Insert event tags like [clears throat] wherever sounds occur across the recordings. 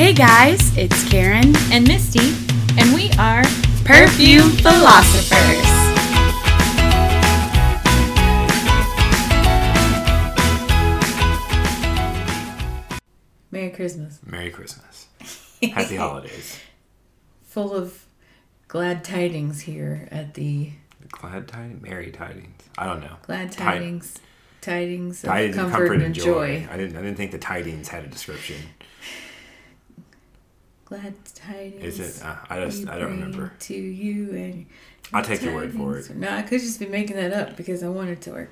Hey guys, it's Karen and Misty, and we are Perfume Philosophers. Merry Christmas. Merry Christmas. Happy [laughs] holidays. Full of glad tidings here at the Glad tidings? Merry tidings. I don't know. glad Ti- tidings, tidings of Tidings comfort, and joy. I didn't. I didn't think the tidings had a description. Glad tidings. Is it? Uh, I just. I don't remember. To you and I'll take your word for it. No, I could just be making that up because I wanted to work.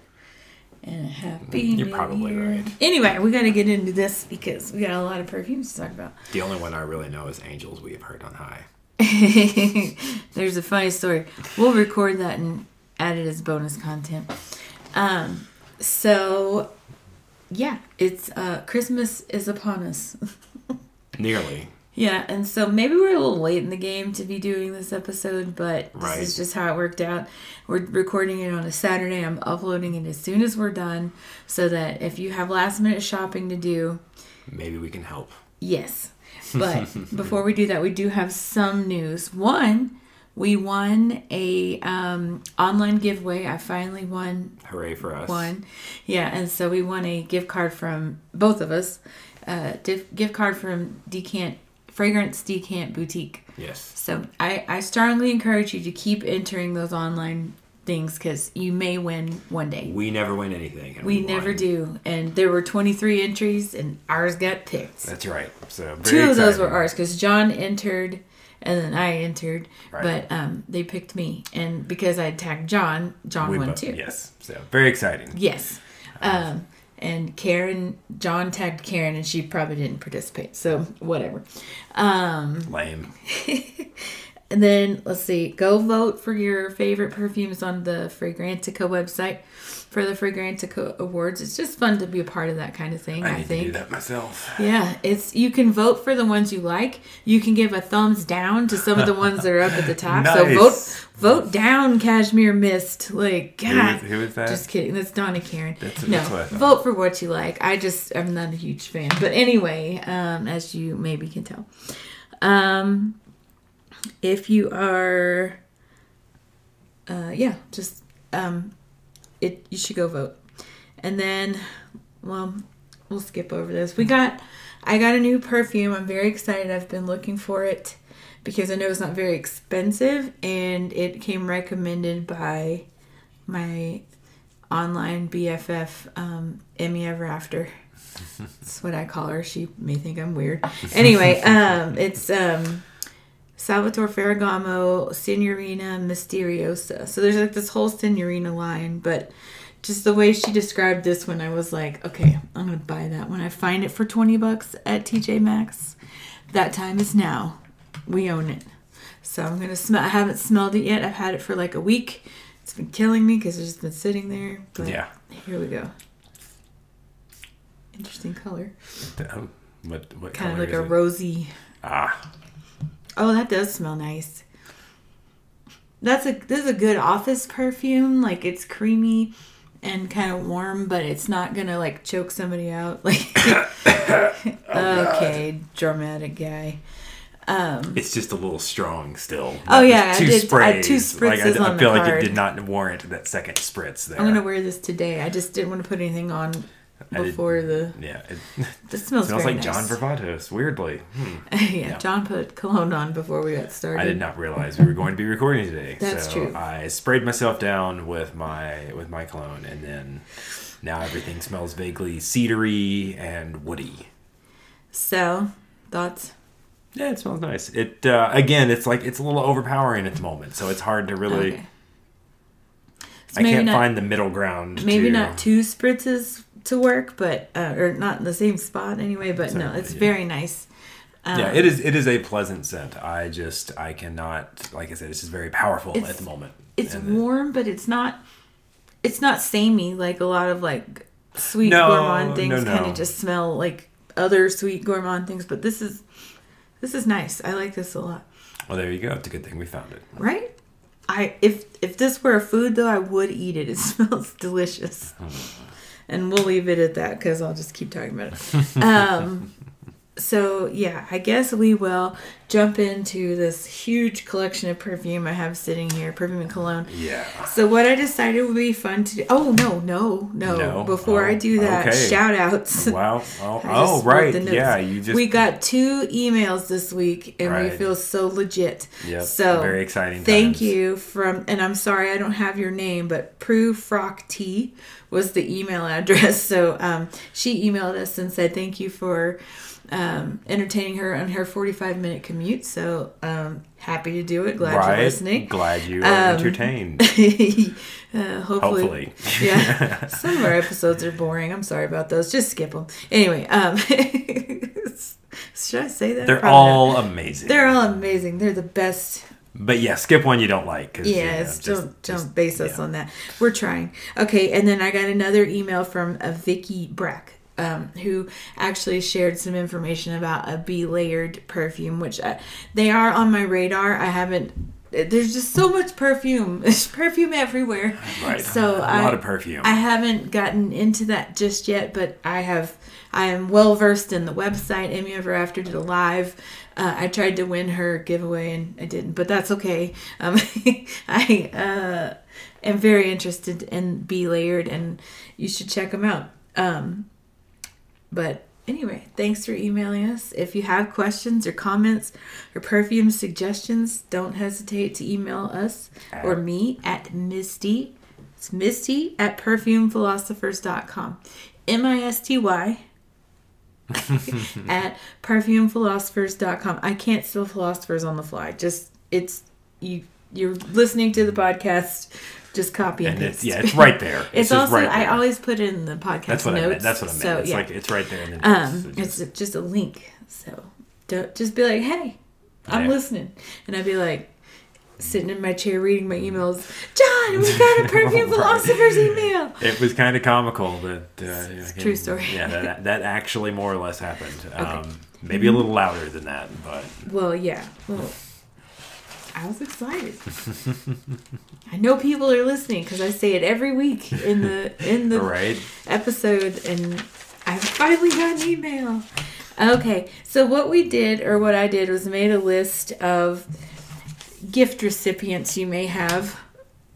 And a happy You're probably Year. right. Anyway, we got to get into this because we got a lot of perfumes to talk about. The only one I really know is "Angels We Have Heard on High." [laughs] There's a funny story. We'll record that and add it as bonus content. Um, so yeah, it's uh Christmas is upon us. [laughs] Nearly. Yeah, and so maybe we're a little late in the game to be doing this episode, but Right. this is just how it worked out. We're recording it on a Saturday. I'm uploading it as soon as we're done, so that if you have last minute shopping to do, Maybe we can help. Yes. [laughs] But before we do that, we do have some news. One, we won a um, online giveaway. I finally won Hooray for us. one. Yeah, and so we won a gift card from both of us. Uh, gift card from Decant Fragrance Decant Boutique. Yes. So I, I strongly encourage you to keep entering those online things because you may win one day. We never win anything. and We never do. And there were 23 entries, and ours got picked. That's right. So very Two of those were ours because John entered and then I entered, Right. but um, they picked me. And because I tagged John, John We won both- too. Yes. So very exciting. Yes. Um, and Karen, John tagged Karen, and she probably didn't participate. So whatever. Um, Lame. [laughs] and then let's see, go vote for your favorite perfumes on the Fragrantica website for the Fragrantica Awards. It's just fun to be a part of that kind of thing. I I, need think. to do that myself. Yeah, it's you can vote for the ones you like. You can give a thumbs down to some of the ones that are up at the top. So vote vote down Cashmere Mist. Like God. who is that? Just kidding. That's Donna Karan. That's- no, that's what I thought. vote for what you like. I just I'm not a huge fan. But anyway, um, as you maybe can tell, um, if you are, uh, yeah, just um, it you should go vote. And then, well, we'll skip over this. We got, I got a new perfume. I'm very excited. I've been looking for it because I know it's not very expensive, and it came recommended by my online BFF, um, Emmy Ever After. [laughs] That's what I call her. She may think I'm weird. Anyway, [laughs] um, it's um, Salvatore Ferragamo Signorina Misteriosa. So there's like this whole Signorina line, but just the way she described this one, I was like, okay, I'm gonna buy that when I find it for 20 bucks at TJ Maxx. That time is now. We own it. So I'm gonna smell. I haven't smelled it yet. I've had it for like a week. It's been killing me because it's just been sitting there. But Yeah. Here we go. Interesting color. Um, what what Kind of like a it? rosy. Ah, Oh, that does smell nice. That's a this is a good office perfume. Like it's creamy and kind of warm, but it's not gonna like choke somebody out. [laughs] Like [coughs] okay, dramatic guy. Um, it's just a little strong still. Oh, yeah, I two did- I had two Like, spritzes I, I on feel the like card. it did not warrant that second spritz there. I'm gonna wear this today. I just didn't want to put anything on I before the. Yeah, it [laughs] This smells, [laughs] smells very like John nice. Varvatos. Weirdly, hmm. [laughs] yeah, Yeah. John put cologne on before we got started. I did not realize we were going to be recording today. That's so true. I sprayed myself down with my with my cologne, and then now everything smells vaguely cedary and woody. So, thoughts? Yeah, it smells nice. It uh, again, it's like it's a little overpowering at the moment, so it's hard to really. Okay. So I can't not- find the middle ground. maybe to, not two spritzes to work, but uh, or not in the same spot anyway. But no, it's yeah. very nice. Um, Yeah, it is. It is a pleasant scent. I just I cannot. Like I said, it's just very powerful at the moment. It's And warm, but it's not. It's not samey like a lot of like sweet No, gourmand things. no, Kind of just smell like other sweet gourmand things. But this is this is nice. I like this a lot. Well, there you go. It's a good thing we found it. Right? I if if this were a food though, I would eat it. It [laughs] smells delicious. And we'll leave it at that because I'll just keep talking about it. [laughs] Um, so yeah, I guess we will jump into this huge collection of perfume I have sitting here, perfume and cologne. Yeah. So what I decided would be fun to do. Oh no, no, no! No? Before I Oh, do that, okay. shout outs. Wow. Oh, oh right. Yeah, you just we got two emails this week, and we feel so legit. Yep, So very exciting Thank times. you from, and I'm sorry I don't have your name, but Prue Frock T was the email [laughs] address. So um, she emailed us and said thank you for um, entertaining her on her 45 minute commute. So um, happy to do it. Glad right. you're listening. Glad you are Um, entertained. [laughs] uh, hopefully, Hopefully. yeah. [laughs] Some of our episodes are boring. I'm sorry about those. Just skip them. Anyway, um, [laughs] should I say that? They're Probably not. all amazing. They're all amazing. They're the best. But yeah, skip one you don't like. 'cause, you know, Yes, just- don't just- don't base us yeah. on that. We're trying. Okay, and then I got another email from a Vicky Brack. Um, who actually shared some information about a Be Layered perfume, which I, they are on my radar. I haven't. There's just so much perfume. [laughs] There's perfume everywhere. Right. So a I, lot of perfume. I haven't gotten into that just yet, but I have. I am well versed in the website. Amy Ever After did a live. Uh, I tried to win her giveaway and I didn't, but that's okay. Um, [laughs] I uh, am very interested in Be Layered, and you should check them out. Um, but anyway, thanks for emailing us. If you have questions or comments or perfume suggestions, don't hesitate to email us or me at Misty. It's Misty at perfumephilosophers.com. M I S T Y [laughs] at perfumephilosophers.com. I can't spell philosophers on the fly. Just it's you you're listening to the podcast, just copy and, and paste. it's yeah, it's right there. [laughs] It's, just also right I always put it in the podcast That's what notes. I meant. That's what I meant. So, it's yeah. like it's right there in the notes. Um, It just- it's just a link. So don't just be like, "Hey, I'm Yeah. listening," and I'd be like, sitting in my chair reading my emails. John, we got a [laughs] perfume Right. philosopher's email. It was kind of comical, but uh, It's yeah, true story. Yeah, that, that actually more or less happened. [laughs] Um, maybe a little louder than that, but Well, yeah. Well, I was excited. I know people are listening because I say it every week in the in the right. episode and I finally got an email. Okay, so what we did or what I did was made a list of gift recipients you may have,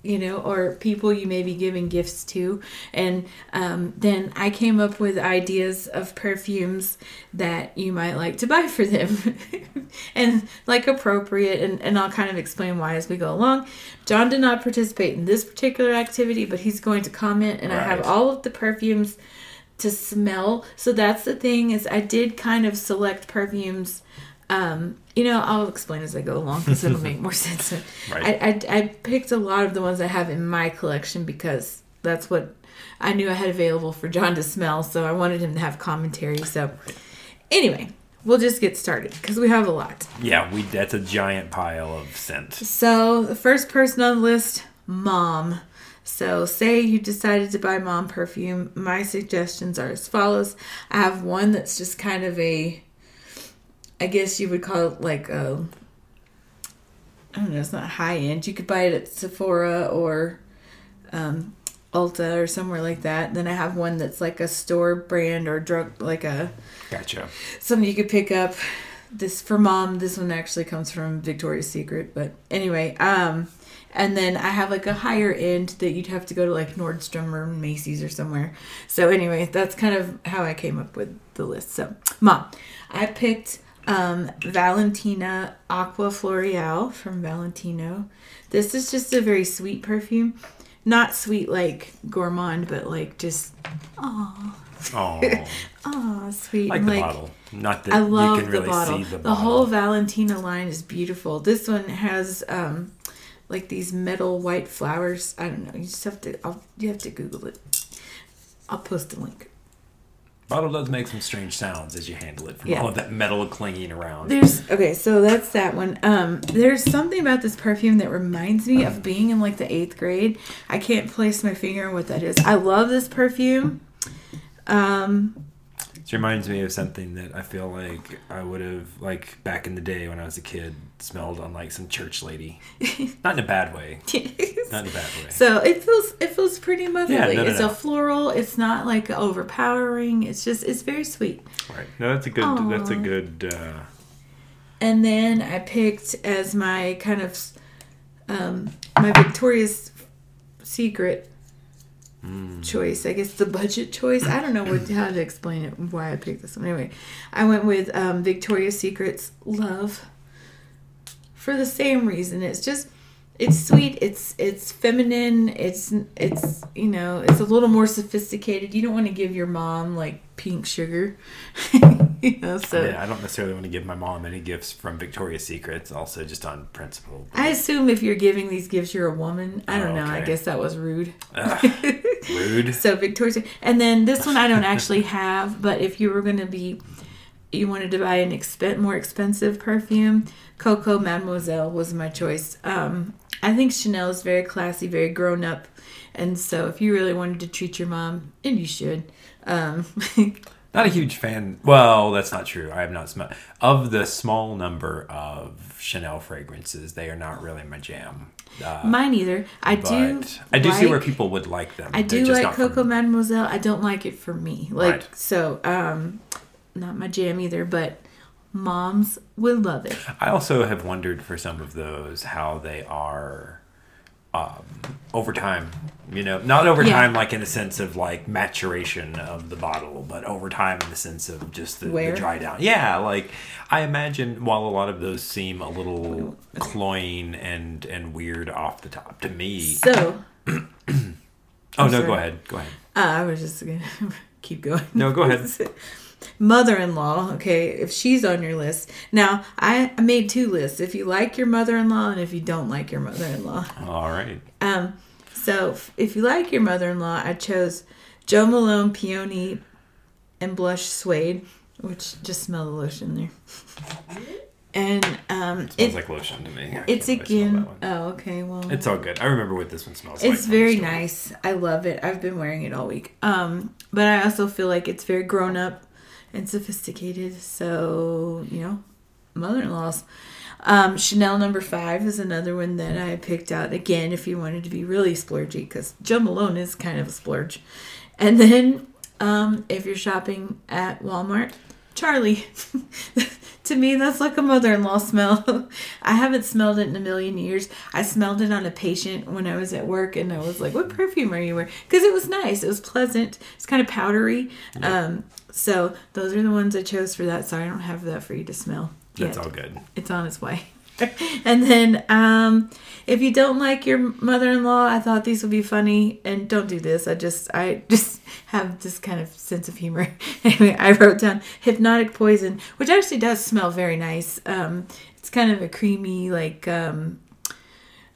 you know, or people you may be giving gifts to. And um, then I came up with ideas of perfumes that you might like to buy for them [laughs] and like appropriate. And, and I'll kind of explain why as we go along. John did not participate in this particular activity, but he's going to comment. And I have all of the perfumes to smell. So that's the thing is I did kind of select perfumes. Um, you know, I'll explain as I go along because it'll make more [laughs] sense. Right. I, I I picked a lot of the ones I have in my collection because that's what I knew I had available for John to smell. So I wanted him to have commentary. So anyway, we'll just get started because we have a lot. Yeah, we that's a giant pile of scent. So the first person on the list, mom. So say you decided to buy mom perfume. My suggestions are as follows. I have one that's just kind of a I guess you would call it like a I don't know, it's not high end. You could buy it at Sephora or um Ulta or somewhere like that. Then I have one that's like a store brand or drug like a Gotcha. something you could pick up. This for mom. This one actually comes from Victoria's Secret, but anyway, um, and then I have like a higher end that you'd have to go to like Nordstrom or Macy's or somewhere. So anyway, that's kind of how I came up with the list. So, mom, I picked um, Valentina Acqua Floreale from Valentino. This is just a very sweet perfume. Not sweet like gourmand, but like just oh, Oh, oh, sweet. like and, the bottle. Not that I love you can really the bottle. see The, the, bottle. whole Valentina line is beautiful. This one has um like these metal white flowers. I don't know. You just have to. I'll, you have to Google it. I'll post a link. Bottle does make some strange sounds as you handle it from Yeah. all of that metal clinging around. There's okay, so that's that one. Um, there's something about this perfume that reminds me of being in like the eighth grade. I can't place my finger on what that is. I love this perfume. Um, It reminds me of something that I feel like I would have like back in the day when I was a kid smelled on like some church lady. [laughs] Not in a bad way. Not in a bad way. So it feels it feels pretty motherly. Yeah, no, no, it's no. a floral. It's not like overpowering. It's just it's very sweet. Right. No, that's a good. That's a good. Uh, And then I picked as my kind of um, my Victoria's Secret Mm. choice. I guess the budget choice. I don't know what how to explain it. Why I picked this one. Anyway, I went with um, Victoria's Secret's Love for the same reason. It's just it's sweet. It's it's feminine. It's it's you know it's a little more sophisticated. You don't want to give your mom like pink sugar. [laughs] you know, so yeah, I don't necessarily want to give my mom any gifts from Victoria's Secrets. Also, just on principle. I assume if you're giving these gifts, you're a woman. I don't Oh, know. I guess that was rude. [laughs] Rude. So Victoria's, and then this one I don't actually [laughs] have, but if you were going to be, you wanted to buy an expen- more expensive perfume, Coco Mademoiselle was my choice. Um, I think Chanel is very classy, very grown up, and so if you really wanted to treat your mom, and you should, um, [laughs] Not a huge fan. Well, that's not true. I have not smelled of the small number of Chanel fragrances. They are not really my jam. Uh, mine either. I do. I do see where people would like them. I do like Coco. Mademoiselle. I don't like it for me. Like Right. so, um, not my jam either. But moms would love it. I also have wondered for some of those how they are um, over time. You know, not over Yeah. time like in the sense of like maturation of the bottle, but over time in the sense of just the, the dry down. Yeah, like I imagine while a lot of those seem a little cloying and and weird off the top to me. So [clears throat] oh no, sorry. go ahead, go ahead. uh, I was just gonna [laughs] keep going. No, go ahead. [laughs] Mother-in-law. Okay, if she's on your list. Now I, made two lists. If you like your mother-in-law and if you don't like your mother-in-law. All right. Um, so if you like your mother-in-law, I chose Jo Malone Peony and Blush Suede, which just smell the lotion there. And um, Smells it, like lotion to me. I it's can't really smell again. Oh, okay. Well, It's all good. I remember what this one smells like. it's from very nice. I love it. I've been wearing it all week. Um, but I also feel like it's very grown up and sophisticated. So you know, mother-in-laws. Um, Chanel number five is another one that I picked out again if you wanted to be really splurgy because Jo Malone is kind of a splurge. And then um, if you're shopping at Walmart, Charlie. [laughs] to me, that's like a mother-in-law smell. [laughs] I haven't smelled it in a million years. I smelled it on a patient when I was at work, and I was like, "What perfume are you wearing?" Because it was nice. It was pleasant. It's kind of powdery. Um, so those are the ones I chose for that. Sorry, I don't have that for you to smell. That's yet. all good. It's on its way. [laughs] and then, um, if you don't like your mother-in-law, I thought these would be funny. And don't do this. I just, I [laughs] just have this kind of sense of humor. [laughs] anyway, I wrote down hypnotic poison, which actually does smell very nice. Um, it's kind of a creamy, like, um,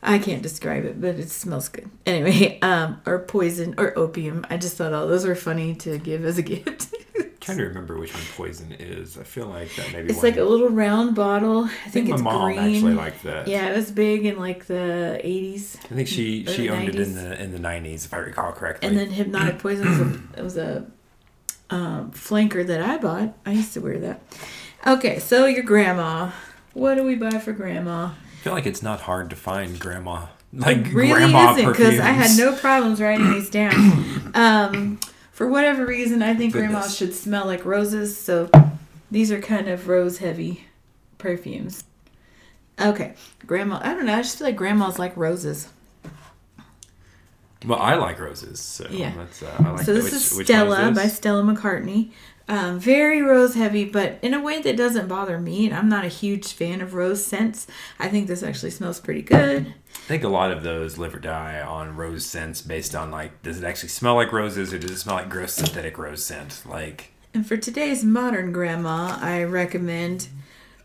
I can't describe it, but it smells good. Anyway, [laughs] um, or poison or opium. I just thought all those were funny to give as a [laughs] gift. trying to remember which one poison is. I feel like that maybe it's like a little round bottle. I I think, think my it's mom green. actually liked that. Yeah, it was big in like the 80s. I think she she owned it in the in the nineties, if I recall correctly. And then hypnotic poison was a, it was a um, flanker that I bought. I used to wear that. Okay, so your grandma. What do we buy for grandma? I feel like it's not hard to find grandma like it really grandma isn't because I had no problems writing these down. [coughs] um, for whatever reason, I think grandma should smell like roses. So these are kind of rose heavy perfumes. Okay, grandma. I don't know. I just feel like grandmas like roses. Well, I like roses, so Yeah. that's uh, I like so this Which- is which Stella is by? Stella McCartney. Um, very rose heavy, but in a way that doesn't bother me. And I'm not a huge fan of rose scents. I think this actually smells pretty good. I think a lot of those live or die on rose scents based on like, does it actually smell like roses or does it smell like gross synthetic rose scent? Like, And for today's modern grandma, I recommend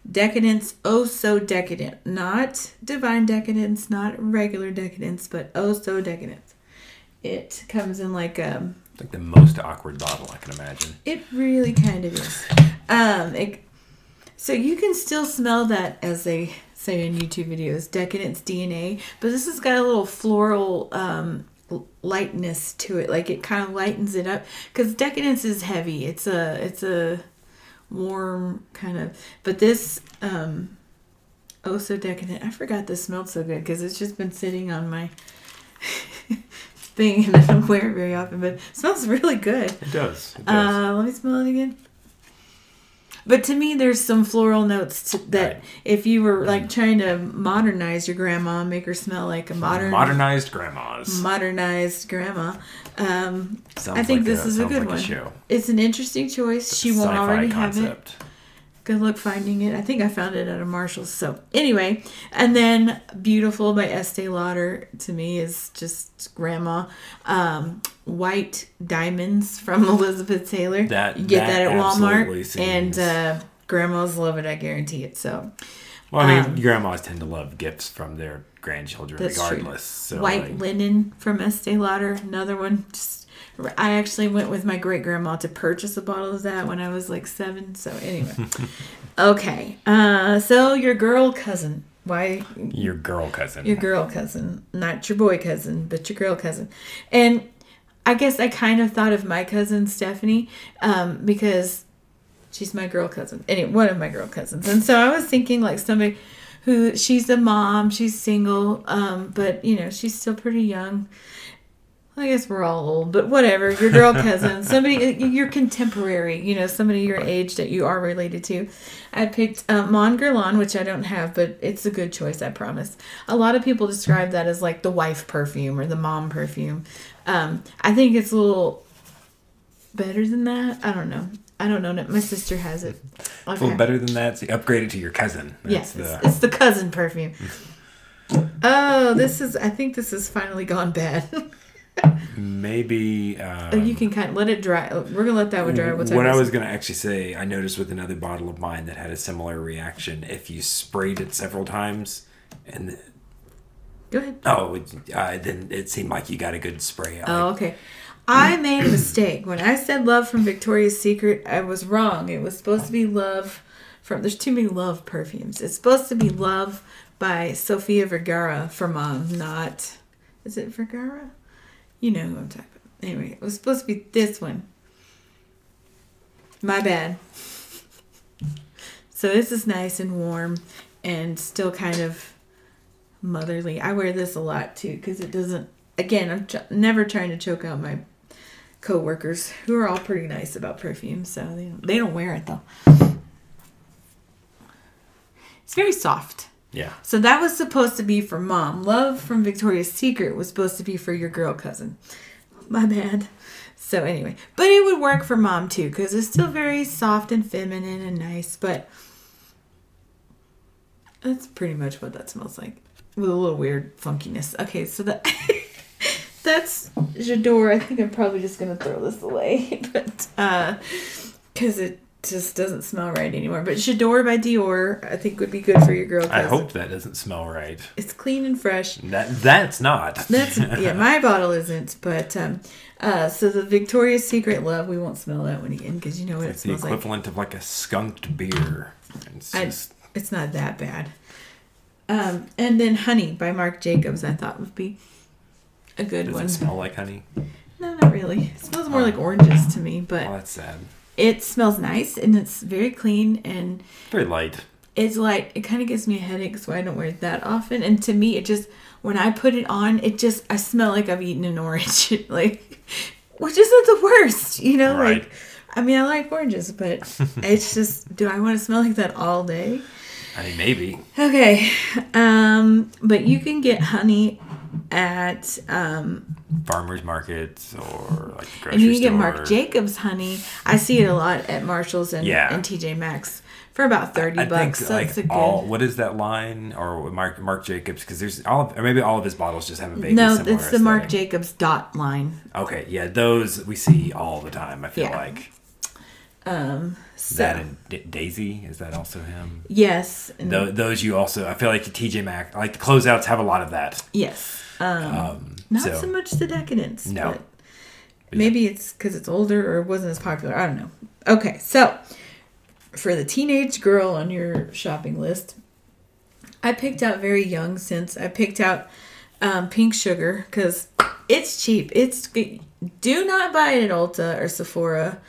Decadence Oh So Decadent. Not Divine Decadence, not regular Decadence, but Oh So Decadent. It comes in like um like the most awkward bottle I can imagine. It really kind of is. Um, it, so you can still smell that as they say in YouTube videos, decadence DNA. But this has got a little floral um, lightness to it. Like it kind of lightens it up because decadence is heavy. It's a it's a warm kind of. But this um oh so decadent. I forgot this smelled so good because it's just been sitting on my [laughs] thing [laughs] and I don't wear it very often. But it smells really good. It does. It does. Uh, let me smell it again. But to me, there's some floral notes to, that Right. if you were like trying to modernize your grandma, make her smell like a modern, Modernized grandmas. modernized grandma. Um, I think like this is a good like one. It's an interesting choice. She won't already have it. Good luck finding it. I think I found it at a Marshall's. So anyway, and then "Beautiful" by Estee Lauder to me is just grandma. Um, white diamonds from [laughs] Elizabeth Taylor. That- you get that that, at Walmart, seems- and uh, grandmas love it. I guarantee it. So Well, I mean, Um, grandmas tend to love gifts from their grandchildren, regardless. So white like, linen from Estee Lauder, another one. Just I actually went with my great grandma to purchase a bottle of that when I was like seven. So anyway, [laughs] okay. Uh, so your girl cousin. Why your girl cousin. your girl cousin, not your boy cousin, but your girl cousin. And I guess I kind of thought of my cousin Stephanie um, because she's my girl cousin. Anyway, one of my girl cousins. And so I was thinking like somebody who she's a mom, she's single, um, but you know she's still pretty young. I guess we're all old, but whatever. Your girl cousin, [laughs] somebody, your contemporary, you know, somebody your age that you are related to. I picked uh, Mon Guerlain, which I don't have, but it's a good choice, I promise. A lot of people describe that as like the wife perfume or the mom perfume. Um, I think it's a little better than that. I don't know. I don't know. My sister has it. It's a little better than that. So you upgrade it to your cousin. That's Yes, the, it's, it's the cousin perfume. [laughs] Oh, this is. I think this has finally gone bad. [laughs] maybe. Um, Oh, you can kind of let it dry. oh, We're gonna let that one dry. What I was going to actually say, I noticed with another bottle of mine that had a similar reaction. If you sprayed it several times, and Go ahead. oh, it, uh, then it seemed like you got a good spray. Oh, okay. I made a mistake when I said love from Victoria's Secret. I was wrong. It was supposed to be love from. There's too many love perfumes. It's supposed to be love by Sofia Vergara for mom, not. Is it Vergara? You know who I'm talking about. Anyway, it was supposed to be this one. My bad. So this is nice and warm and still kind of motherly. I wear this a lot too because it doesn't. Again, I'm ch- never trying to choke out my coworkers who are all pretty nice about perfume, so they they don't wear it though. It's very soft. Yeah. So that was supposed to be for mom. Love from Victoria's Secret was supposed to be for your girl cousin. My bad. So anyway, but it would work for mom too because it's still very soft and feminine and nice. But that's pretty much what that smells like with a little weird funkiness. Okay, so that [laughs] that's J'adore. I think I'm probably just gonna throw this away, [laughs] but uh, because it just doesn't smell right anymore. But J'adore by Dior, I think would be good for your girl. I hope that doesn't smell right. it's clean and fresh. That that's not. That's [laughs] yeah, my bottle isn't, but um, uh, so the Victoria's Secret Love, we won't smell that one again because you know what it It's the smells like. equivalent of like a skunked beer. It's I, just it's not that bad. Um, and then Honey by Marc Jacobs, I thought would be a good does one. it smell like honey? No, not really. It smells more Oh. like oranges to me, But Oh, that's sad. It smells nice and it's very clean and Very light. it's light. it kind of gives me a headache, so I don't wear it that often. And to me, it just when I put it on, it just I smell like I've eaten an orange, [laughs] like which isn't the worst, you know. Right. Like I mean, I like oranges, but [laughs] it's just do I want to smell like that all day? I mean, maybe. Okay, um, but you can get honey at um, farmers markets or like the grocery and you can get. Marc Jacobs honey. I see it a lot at Marshalls and, Yeah. and TJ Maxx for about thirty I bucks. think so like good. all what is that line or Marc Marc Jacobs because there's all of, or maybe all of his bottles just have a vaguely no, it's the Marc aesthetic. Jacobs dot line. Okay, yeah, those we see all the time. I feel Yeah. like Um, so that and D- Daisy is that also him? yes, Tho- those you also I feel like TJ Maxx like the closeouts have a lot of that. yes. Um, Um, not so, so, much the decadence. No. but maybe it's because it's older or wasn't as popular. I don't know. Okay, so for the teenage girl on your shopping list, I picked out very young since I picked out um, pink sugar because It's cheap. It's do not buy it at Ulta or Sephora.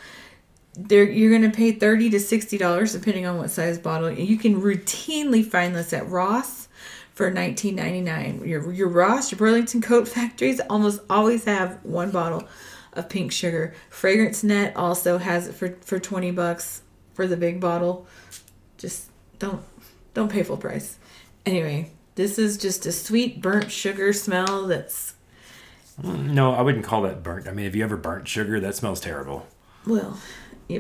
There, you're gonna pay thirty to sixty dollars depending on what size bottle. You can routinely find this at Ross for nineteen ninety nine. Your your Ross, your Burlington Coat Factories almost always have one bottle of pink sugar. Fragrance Net also has it for for twenty bucks for the big bottle. Just don't don't pay full price. Anyway, this is just a sweet burnt sugar smell that's No, I wouldn't call that burnt. I mean, have you ever burnt sugar? That smells terrible. well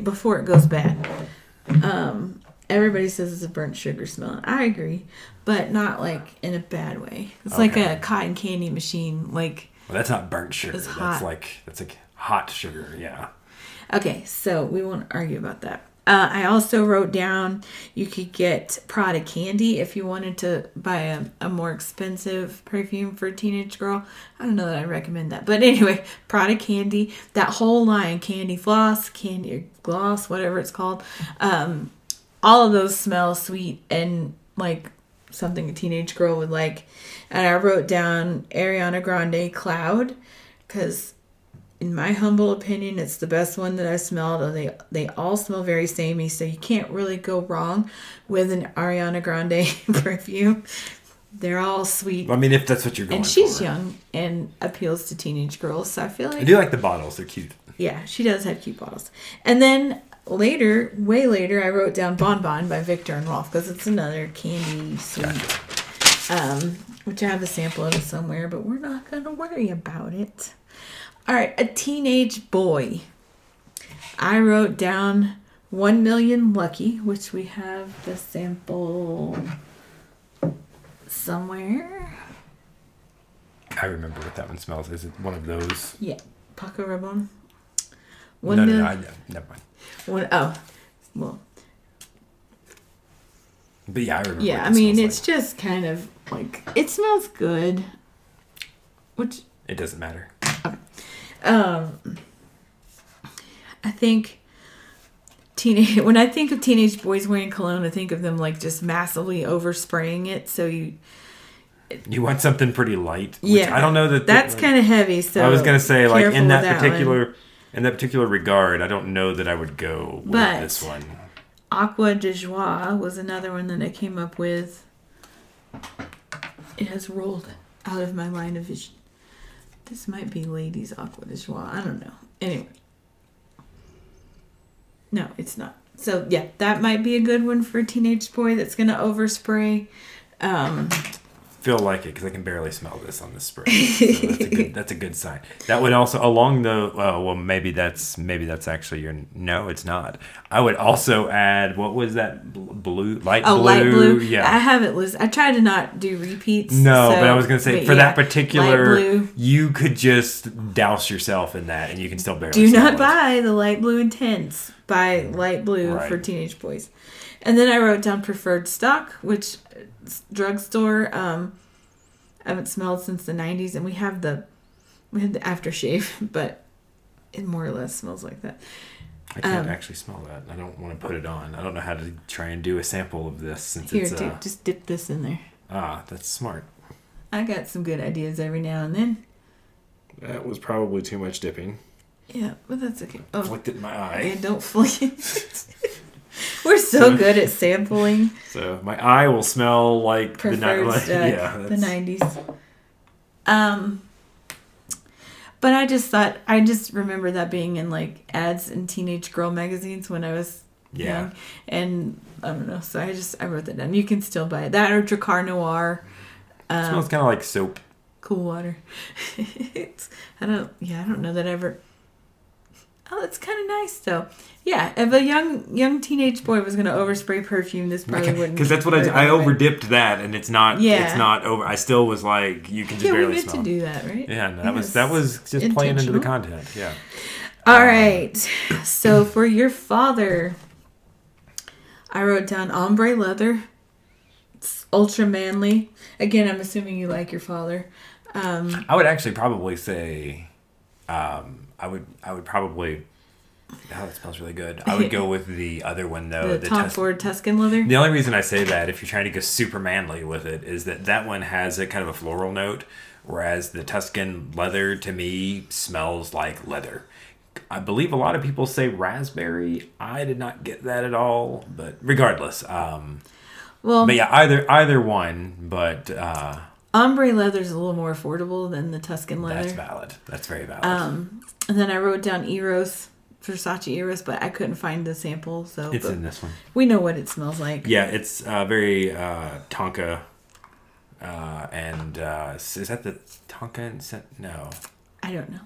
before it goes bad. Um, everybody says it's a burnt sugar smell. I agree, but not like in a bad way. It's like a cotton candy machine. Like Well, that's not burnt sugar. It's That's like that's like hot sugar. Yeah. Okay, so we won't argue about that. Uh, I also wrote down you could get Prada candy if you wanted to buy a, a more expensive perfume for a teenage girl. I don't know that I recommend that. But anyway, [laughs] Prada candy, that whole line candy floss, candy gloss, whatever it's called. Um, all of those smell sweet and like something a teenage girl would like. And I wrote down Ariana Grande Cloud because in my humble opinion, it's the best one that I smelled. They they all smell very samey, so you can't really go wrong with an Ariana Grande [laughs] perfume. They're all sweet, I mean, if that's what you're going and she's for. young and appeals to teenage girls. So I feel like I do like the bottles. They're cute. yeah, she does have cute bottles. And then later, way later, I wrote down Bon Bon by Viktor and Rolf because it's another candy sweet, um, which I have a sample of it somewhere, but we're not gonna worry about it. All right, a teenage boy. I wrote down one million lucky, which we have the sample somewhere. I remember what that one smells. Is it one of those? Yeah, Paco Rabanne. One no, no, no, I, never mind. one- oh, well, But yeah, I remember. Yeah, I mean, it's just kind of like it smells good. Which. It doesn't matter. um I think teenage [laughs] when I think of teenage boys wearing cologne, I think of them like just massively overspraying it. So you You want something pretty light. which yeah, I don't know that. that's like, kind of heavy. So I was gonna say like in that, particular. In that particular regard, I don't know that I would go with But- this one. Acqua di Gio was another one that I came up with. It has rolled out of my line of vision. This might be Ladies Acqua di Gio. I don't know. Anyway. No, it's not. So yeah, that might be a good one for a teenage boy that's gonna overspray. Um, Feel like it because I can barely smell this on the spray. So that's, a good, [laughs] that's a good sign. That would also along the well, well maybe that's maybe that's actually your no, it's not. I would also add what was that blue light oh, blue? light blue. Yeah. I have it listed. I try to not do repeats. no, so- but I was gonna say for yeah, that particular, light blue. you could just douse yourself in that, and you can still barely. Do not it. buy the light blue intense. Buy light blue Right. for teenage boys. And then I wrote down preferred stock, which uh, drugstore. Um, I haven't smelled since the '90s, and we have the we have the aftershave, [laughs] but it more or less smells like that. I can't Um, actually smell that. I don't want to put it on. I don't know how to try and do a sample of this since Here, it's dude, uh, just dip this in there. ah, that's smart. I got some good ideas every now and then. That was probably too much dipping. Yeah, but that's okay. Oh, Flicked it in my yeah, eye. don't flick. [laughs] [laughs] We're so good at sampling. So my eye will smell like the night. stuff, yeah, the nineties. Um, but I just thought I just remember that being in like ads in teenage girl magazines when I was Yeah. young, and I don't know. So I just I wrote that down. You can still buy it. That or Drakkar Noir, It um, smells kind of like soap. cool water. [laughs] it's, I don't. Yeah, I don't know that I ever. Oh, it's kind of nice though. Yeah, if a young young teenage boy was gonna overspray perfume, this probably wouldn't. Because that's what I I overdipped that, and it's not. Yeah. It's not over. I still was like, you can just Yeah, we barely meant smell. to do that, right? Yeah, no, that was that was just playing into the content. Yeah. All right. So [clears throat] for your father, I wrote down ombre leather. It's ultra manly. Again, I'm assuming you like your father. Um, I would actually probably say, um, I would I would probably. Oh, that smells really good. I would go with the other one though. [laughs] the, Tom Tus- Ford Tuscan leather. The only reason I say that, if you're trying to go super manly with it, is that that one has a kind of a floral note, whereas the Tuscan leather to me smells like leather. I believe a lot of people say raspberry. I did not get that at all, but regardless, um, Well, but yeah, either either one, but uh, ombre leather is a little more affordable than the Tuscan leather. that's valid. That's very valid. Um, and then I wrote down Eros, Versace Eros, but I couldn't find the sample, so it's in this one. we know what it smells like. Yeah, it's uh, very uh, Tonka, uh, and uh, is that the Tonka and scent? No. I don't know.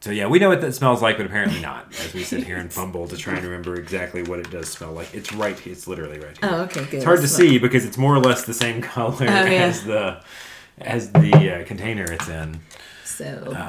So yeah, we know what that smells like, but apparently [laughs] not. As we sit here and fumble to try and remember exactly what it does smell like. It's right. here. It's literally right here. Oh, okay, good. It's hard to Smell- see because it's more or less the same [laughs] color Oh, yeah. as the as the uh, container it's in. So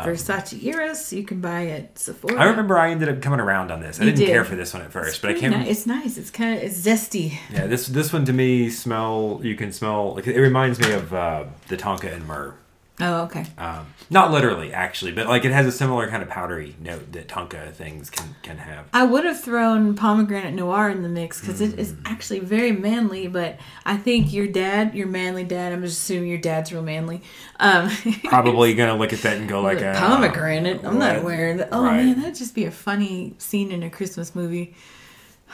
Versace Eros, you can buy at Sephora. Um, I remember I ended up coming around on this. I You didn't did. care for this one at first, It's but I can't. ni- It's nice. It's kind of it's zesty. Yeah, this this one to me smell. You can smell. Like, it reminds me of uh, the Tonka and myrrh. Oh, okay. Um, not literally, actually, but like it has a similar kind of powdery note that Tonka things can can have. I would have thrown pomegranate noir in the mix because it Mm. is actually very manly. But I think your dad, your manly dad, I'm just assuming your dad's real manly. Um, [laughs] Probably gonna look at that and go like, uh, pomegranate. I'm not what? wearing that. Oh Right. man, that'd just be a funny scene in a Christmas movie. [sighs]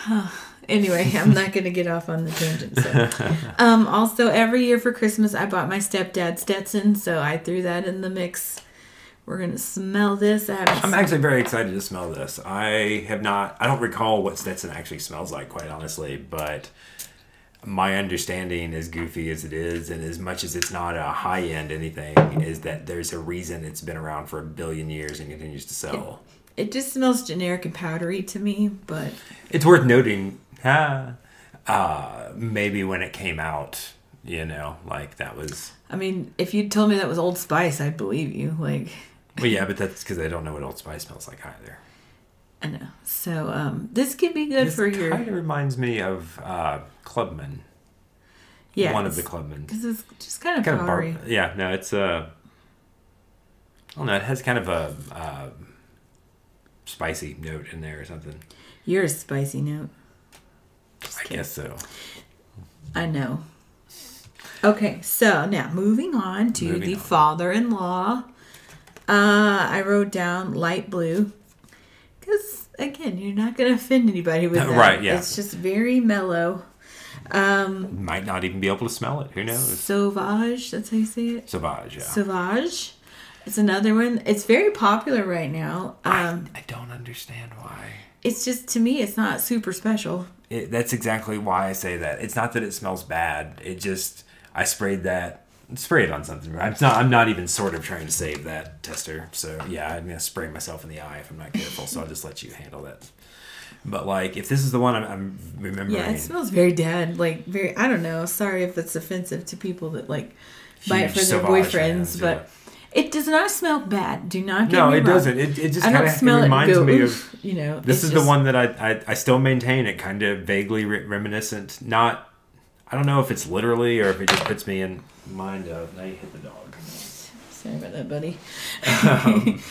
[sighs] anyway, [laughs] I'm not gonna get off on the tangent. So. um, also, every year for Christmas, I bought my stepdad Stetson, so I threw that in the mix. We're gonna smell this. I I'm actually very excited to smell this. I have not. I don't recall what Stetson actually smells like, quite honestly, but my understanding, as goofy as it is, and as much as it's not a high end anything, is that there's a reason it's been around for a billion years and continues to sell. It just smells generic and powdery to me, but It's worth noting, ah, uh, maybe when it came out, you know, like that was. I mean, if you told me that was Old Spice, I'd believe you. Like, Well, yeah, but that's because I don't know what Old Spice smells like either. I know. So, um, this could be good This for your kind of reminds me of uh, Clubman. yeah, one of the Clubman. because it's just kind of kind of bar- yeah no it's uh I don't know it has kind of a uh, spicy note in there or something You're a spicy note. Just i kidding. guess so I know. Okay, so now moving on to Moving the on. father-in-law. Uh, I wrote down light blue because again, you're not gonna offend anybody with [laughs] that. Right, yeah. It's just very mellow. Um, might not even be able to smell it who knows Sauvage. That's how you say it. sauvage yeah Sauvage. It's another one. It's very popular right now. Um, I, I don't understand why it's just to me, it's not super special. It, that's exactly why i say that it's not that it smells bad it just i sprayed that spray it on something i'm not i'm not even sort of trying to save that tester so yeah i'm gonna spray myself in the eye if i'm not careful so i'll just let you handle that but like if this is the one i'm, I'm remembering Yeah, it smells very dead. Like very. I don't know. Sorry if it's offensive to people that like buy it for their boyfriends, fans, but it does not smell bad. Do not get No, me it wrong. doesn't. It, it just I kind of smell it. and reminds go, me of. you know. This is just- the one that I, I I still maintain it kind of vaguely re- reminiscent. Not, I don't know if it's literally or if it just puts me in mind of. Now you hit the dog. Sorry about that, buddy. [laughs]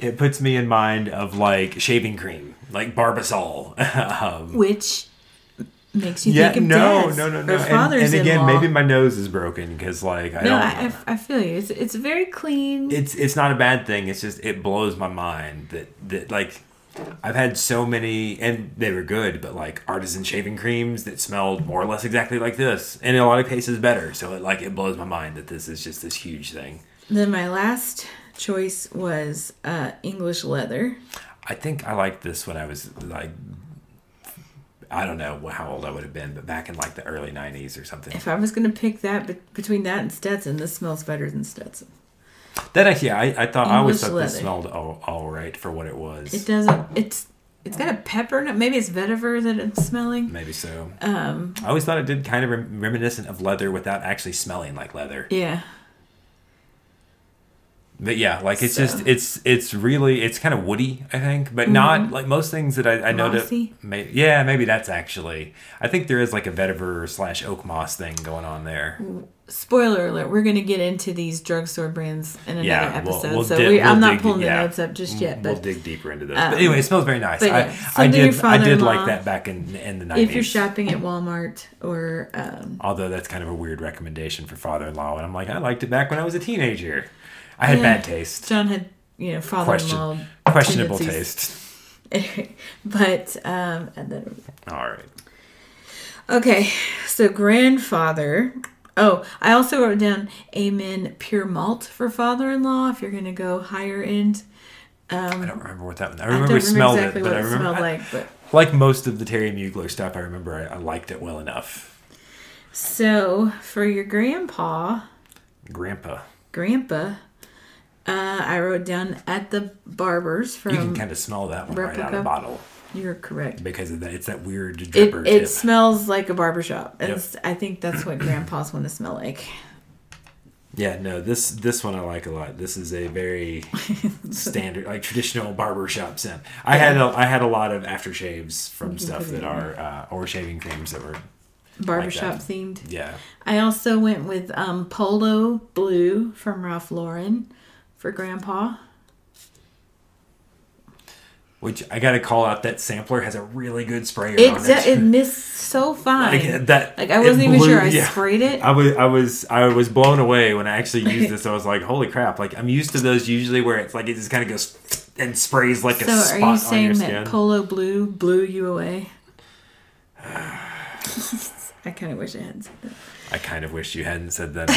It puts me in mind of like shaving cream, like Barbasol. [laughs] um, Which makes you yeah, think of no, dads no, no, or no. And, fathers and again, maybe my nose is broken because like I no, don't. I, I, I feel you. It's it's very clean. it's it's not a bad thing. It's just it blows my mind that that like I've had so many and they were good, but like artisan shaving creams that smelled more or less exactly like this, and in a lot of cases better. So it like it blows my mind that this is just this huge thing. then my last choice was uh, English leather. I think I liked this when I was like. I don't know how old I would have been, but back in like the early '90s or something. If I was gonna pick that be- between that and Stetson, this smells better than Stetson. That actually, I, I thought I always English thought this smelled all, all right for what it was. It doesn't. It's it's got a pepper. in it. Maybe it's vetiver that it's smelling. Maybe so. Um. I always thought it did kind of rem- reminiscent of leather without actually smelling like leather. Yeah. But yeah, like it's So- just it's it's really it's kind of woody, I think, but not like most things that I, I know that. Mossy? May, yeah, maybe that's actually. I think there is like a vetiver slash oak moss thing going on there. spoiler alert, we're going to get into these drugstore brands in another Yeah, episode. we'll, we'll so di- we, we'll I'm not pulling the yeah. notes up just yet. But, We'll dig deeper into those. um, but anyway, it smells very nice. but I, I did. I did like that back in in the nineties. if you're shopping at Walmart or um, Although that's kind of a weird recommendation for father-in-law, and I'm like, I liked it back when I was a teenager. I had Yeah. bad taste, John had, you know, father-in-law questionable tendencies. taste. [laughs] but um, and then All right. Okay, so grandfather. Oh, I also wrote down Amen Pure Malt for father-in-law. If you're gonna go higher end, I don't remember what that. I I remember remember smelled exactly it, but I it remember smelled I- like. But like most of the Terry Mugler stuff. I remember I, I liked it well enough. so for your grandpa, Grandpa, grandpa, uh, I wrote down at the barbers from. you can kind of smell that one right out replica? of bottle You're correct. because of that. It's that weird dripper it tip. smells like a barbershop. And Yep. I think that's what grandpas want to smell like. Yeah, no, this this one I like a lot. This is a very [laughs] standard, like traditional barbershop scent. I had a, I had a lot of aftershaves from stuff that are uh, or shaving creams that were Barbershop that. themed. yeah. I also went with um, Polo Blue from Ralph Lauren for grandpa. Which I got to call out that sampler has a really good sprayer on It, it. it missed [laughs] so fine. like that. Like I wasn't it even sure I yeah. sprayed it. I was I was I was blown away when I actually used [laughs] this. I was like, "Holy crap!" Like I'm used to those usually where it's like it just kind of goes [sniffs] and sprays like a so spot are you saying skin. that Polo Blue blew you away? [sighs] [laughs] I kind of wish I hadn't said that. I kind of wish you hadn't said that.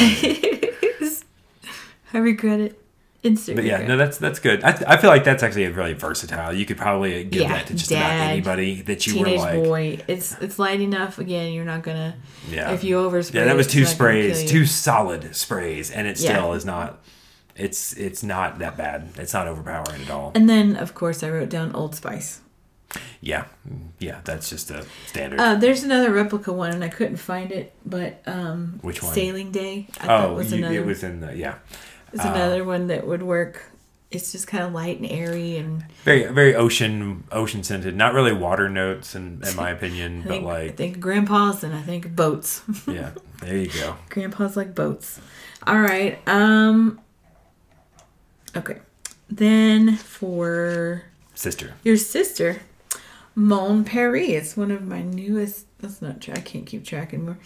I regret it. Instant But yeah, no, that's that's good. I, th- I feel like that's actually a really versatile. You could probably give Yeah, that to just dad, about anybody that you were like. boy. It's it's light enough. Again, you're not gonna. Yeah. If you overspray. Yeah, that was two it's not gonna sprays, two solid sprays, and it Yeah. still is not. It's it's not that bad. It's not overpowering at all. And then, of course, I wrote down Old Spice. Yeah, yeah, that's just a standard. Uh, there's another replica one, and I couldn't find it, but um, Which one? Sailing Day. I thought oh, was you, another. it was in the yeah, it's uh, another one that would work. It's just kind of light and airy, and very very ocean ocean scented. Not really water notes, in in [laughs] my opinion, I but like I think grandpas and I think boats. [laughs] yeah, there you go. grandpas like boats. All right. Um. Okay. Then for Sister, your sister, Mon Paris. It's one of my newest. That's not true. I can't keep track anymore.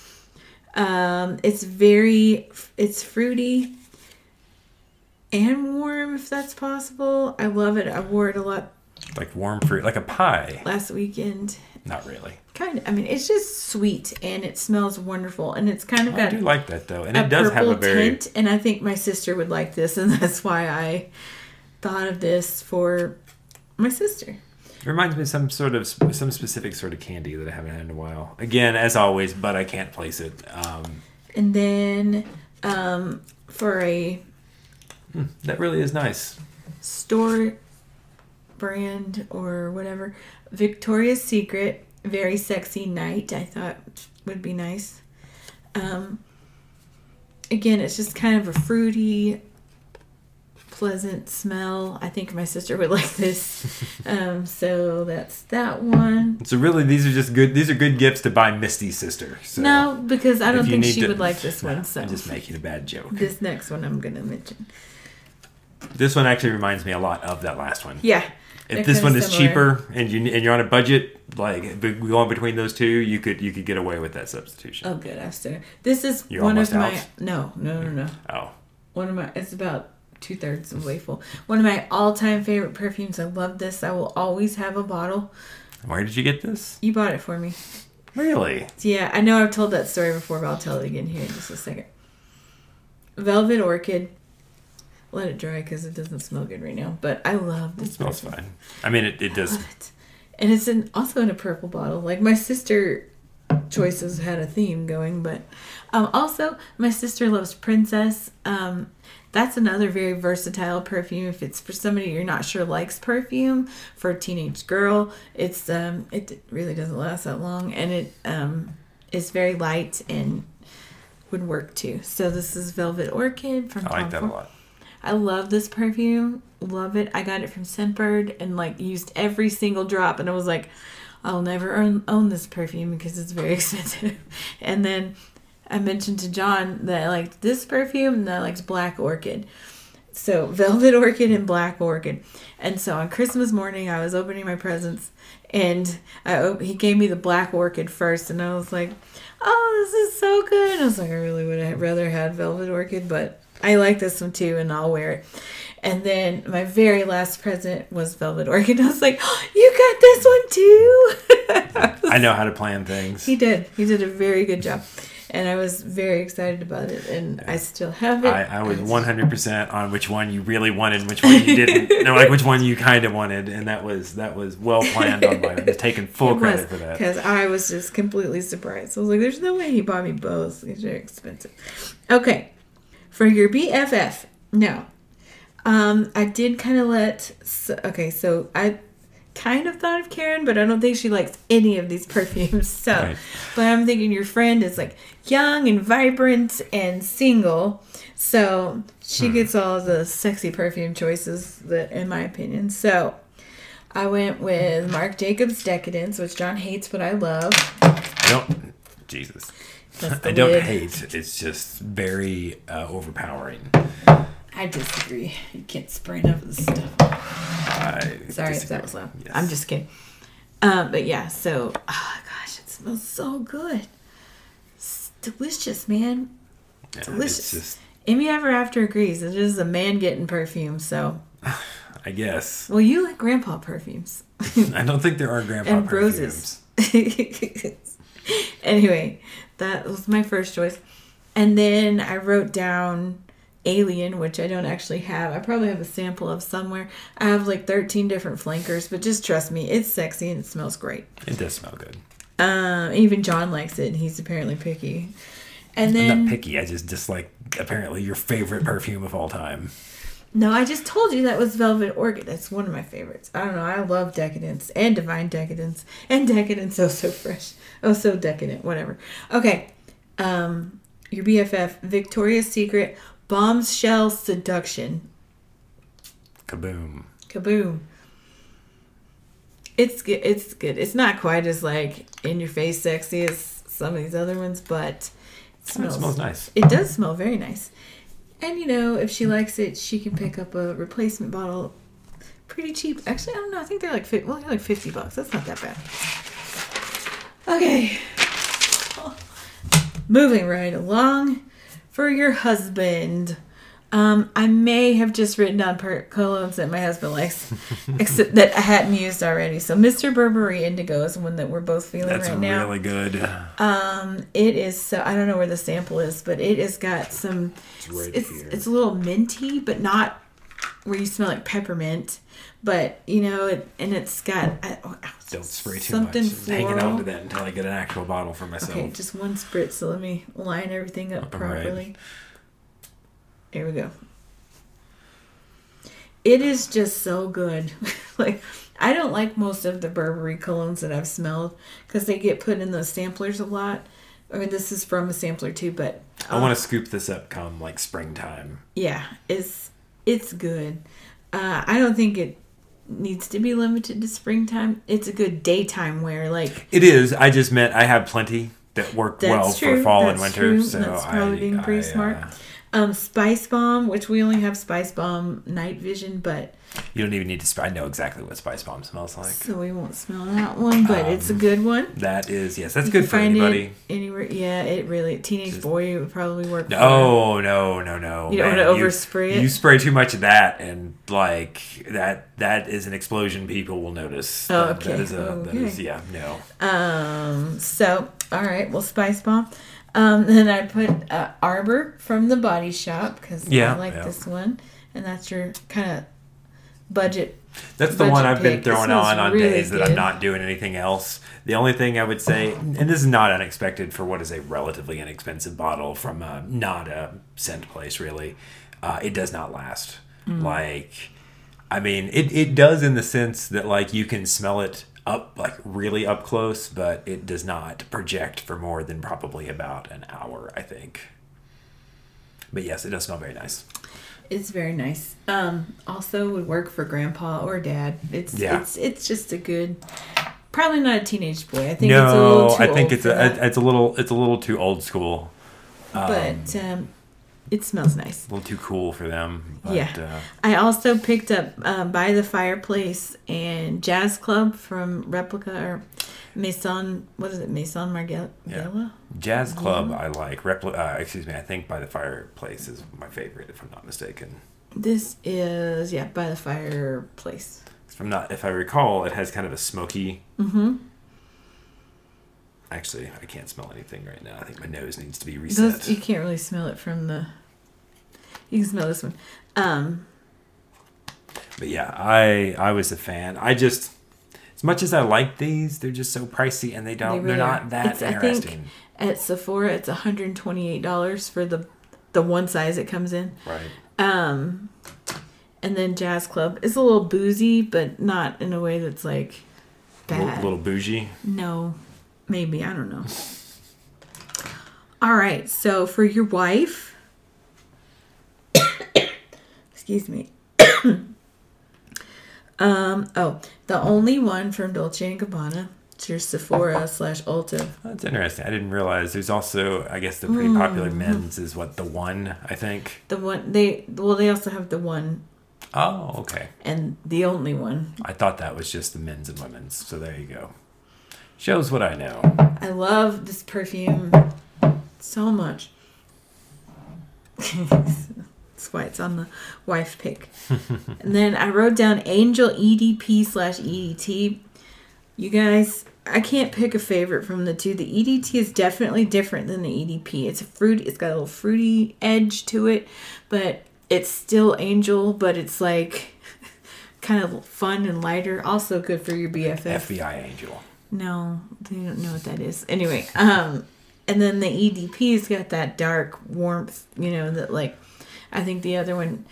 Um, it's very. It's fruity and warm, if that's possible. I love it. I wore it a lot like warm fruit, like a pie. last weekend. Not really. Kind of. I mean, it's just sweet and it smells wonderful, and it's kind of I got do like that though, and it does have a very tint, and I think my sister would like this, and [laughs] that's why I thought of this for my sister. It reminds me of some sort of some specific sort of candy that I haven't had in a while. Again, as always, but I can't place it. Um, And then um, for a that really is nice. store brand or whatever, Victoria's Secret, very sexy night. I thought would be nice. Um, again, it's just kind of a fruity, pleasant smell. I think my sister would [laughs] like this. um, so that's that one. So really, these are just good. These are good gifts to buy Misty's sister. So no, because I don't think she to- would like this [laughs] one. So I'm just making a bad joke. this next one I'm gonna mention. This one actually reminds me a lot of that last one. Yeah. If this one is similar. cheaper and you and you're on a budget, like going between those two, you could you could get away with that substitution. Oh, good. Esther. This is You're one of my. out? No, no, no, no. Oh, One of my. It's about two thirds of the way full. One of my all-time favorite perfumes. I love this. I will always have a bottle. where did you get this? You bought it for me. Really? Yeah, I know I've told that story before, but I'll tell it again here in just a second. Velvet Orchid. Let it dry because it doesn't smell good right now. But I love this. It smells perfume. fine. I mean, it, it does. it. And it's in, also in a purple bottle. Like my sister choices had a theme going, but um, also my sister loves Princess. Um, that's another very versatile perfume. If it's for somebody you're not sure likes perfume, for a teenage girl, it's um, it really doesn't last that long, and it um, is very light and would work too. So this is Velvet Orchid from I like Tom that a lot. I love this perfume. Love it. I got it from Scentbird and like used every single drop, and I was like, I'll never own, own this perfume because it's very [laughs] expensive. And then I mentioned to John that I liked this perfume and that I liked Black Orchid. So Velvet Orchid and Black Orchid. And so on Christmas morning, I was opening my presents and I he gave me the Black Orchid first, and I was like, "Oh, this is so good." I was like, "I really would have rather had Velvet Orchid, but I like this one too, and I'll wear it." And then my very last present was Velvet Orchid. [laughs] I was like, oh, "You got this one too." [laughs] I know how to plan things. He did. He did a very good job. And I was very excited about it. And I still have it. I, I was 100% on which one you really wanted and which one you didn't. [laughs] no, like which one you kind of wanted. And that was that was well planned on my end. Taking full credit for that. Because I was just completely surprised. I was like, there's no way he bought me both. These are expensive. Okay. For your BFF. Now, um, I did kind of let. So, okay, so I kind of thought of Karen, but I don't think she likes any of these [laughs] perfumes. So, Right. but I'm thinking your friend is like young and vibrant and single, so Hmm. she gets all the sexy perfume choices that, in my opinion. So, I went with Marc Jacobs Decadence, which John hates, but I love. I don't. Jesus. [laughs] I don't lid. hate. It's just very uh, overpowering. I disagree. You can't spray enough of this stuff. I Sorry if disagree. that was loud. Yes. I'm just kidding. Um, but yeah, so oh gosh, it smells so good. It's delicious, man. Yeah, delicious. It's just, Amy Ever After agrees. It is a man getting perfume. So, [laughs] I guess. well, you like grandpa perfumes [laughs] I don't think there are grandpa and perfumes. roses. anyway, that was my first choice, and then I wrote down Alien, which I don't actually have. I probably have a sample of somewhere. I have like 13 different flankers, but just trust me, it's sexy and it smells great. It does smell good. Um, even John likes it, and he's apparently picky. And I'm then not picky. I just dislike apparently your favorite perfume of all time. No, I just told you that was Velvet Orchid. That's one of my favorites. I don't know. I love Decadence and Divine Decadence and Decadence. [laughs] Oh, so fresh. Oh, so decadent. Whatever. Okay. Um, your BFF, Victoria's Secret Bombshell Seduction. Kaboom. Kaboom. It's good. It's good. It's not quite as like in your face sexy as some of these other ones, but it It smells, smells nice. It does smell very nice. And you know, if she likes it, she can pick up a replacement bottle pretty cheap. Actually, I don't know. I think they're like well, they're like 50 bucks. That's not that bad. Okay. Moving right along for your husband. Um, I may have just written down colognes that my husband likes, [laughs] except that I hadn't used already. So, Mr. Burberry Indigo is one that we're both feeling That's right now. That's really good. Um, it is so I don't know where the sample is, but it has got some. It's right it's here. it's a little minty, but not where you smell like peppermint. But you know, it, and it's got I, oh, Don't spray too something much. I'm hanging on to that until I get an actual bottle for myself. Okay, just one spritz. So let me line everything up All right. There we go. It is just so good. [laughs] like I don't like most of the Burberry colognes that I've smelled because they get put in those samplers a lot. I mean, this is from a sampler too, but I want to scoop this up come like springtime. yeah, it's it's good. Uh, I don't think it needs to be limited to springtime. It's a good daytime wear. Like It is. I just meant I have plenty that work well true. for fall and That's winter. true. So That's probably I, being pretty I, smart. uh, um, Spice Bomb, which we only have Spice Bomb Night Vision, but you don't even need to. Sp- I know exactly what Spice Bomb smells like. so we won't smell that one. But it's a good one. That is yes. That's You good for anybody. anywhere. Yeah, it really. Teenage Just- boy would probably work. No, no, no, no. You don't man. wanna overspray it? You spray too much of that, and like that, that is an explosion. People will notice. Oh, That- That okay. is a. That is Okay. yeah. No. Um. So, all right. Well, Spice Bomb. Um. [laughs] Then I put uh, Arbor from the Body Shop because Yeah, I like yeah. this one, and that's your kind of budget. That's the Budget one I've been pick. It throwing smells on on really days that I'm not doing anything else. The only thing I would say, and this is not unexpected for what is a relatively inexpensive bottle from a, not a scent place, really, uh, it does not last. Mm. Like, I mean, it, it does in the sense that, like, you can smell it up, like, really up close, but it does not project for more than probably about an hour, I think. But yes, it does smell very nice. It's very nice. Um, also would work for grandpa or dad. It's Yeah. it's it's just a good. Probably not a teenage boy. I think it's a little No, too I think it's a that. it's a little it's a little too old school. but um, it smells nice. A little too cool for them. But, Yeah. Uh, I also picked up um, by the fireplace and Jazz Club from Replica or Maison. What is it? Maison Margiela. Yeah. Jazz Club, I like. Repli- uh, excuse me, I think By the Fireplace is my favorite, if I'm not mistaken. This is yeah by the fireplace. If I'm not, if I recall, it has kind of a smoky. Mm-hmm. Actually, I can't smell anything right now. I think my nose needs to be reset. Those, you can't really smell it from the. You can smell this one. Um, But yeah, I I was a fan. I just as much as I like these, they're just so pricey and they don't They really are not that It's- I think- interesting. at Sephora, it's one hundred and twenty-eight dollars for the the one size it comes in. right. Um, and then Jazz Club is a little boozy, but not in a way that's like A little, bad. little bougie. No, maybe I don't know. All right, so for your wife, [coughs] excuse me. [coughs] um. Oh, the only one from Dolce and Gabbana. It's your Sephora slash Ulta. That's interesting. I didn't realize there's also I guess the pretty popular Mm-hmm. men's is what the one I think. The one they well they also have the one Oh, okay. and the only one. I thought that was just the men's and women's. So there you go. Shows what I know. I love this perfume so much. [laughs] That's why it's on the wife pick. [laughs] and then I wrote down Angel EDP slash EDT. You guys, I can't pick a favorite from the two. The EDT is definitely different than the EDP. It's a fruit. It's got a little fruity edge to it, but it's still Angel. But it's like [laughs] kind of fun and lighter. Also good for your BFF. FBI angel. No, they don't know what that is. Anyway, um, and then the EDP's got that dark warmth, you know, that like I think the other one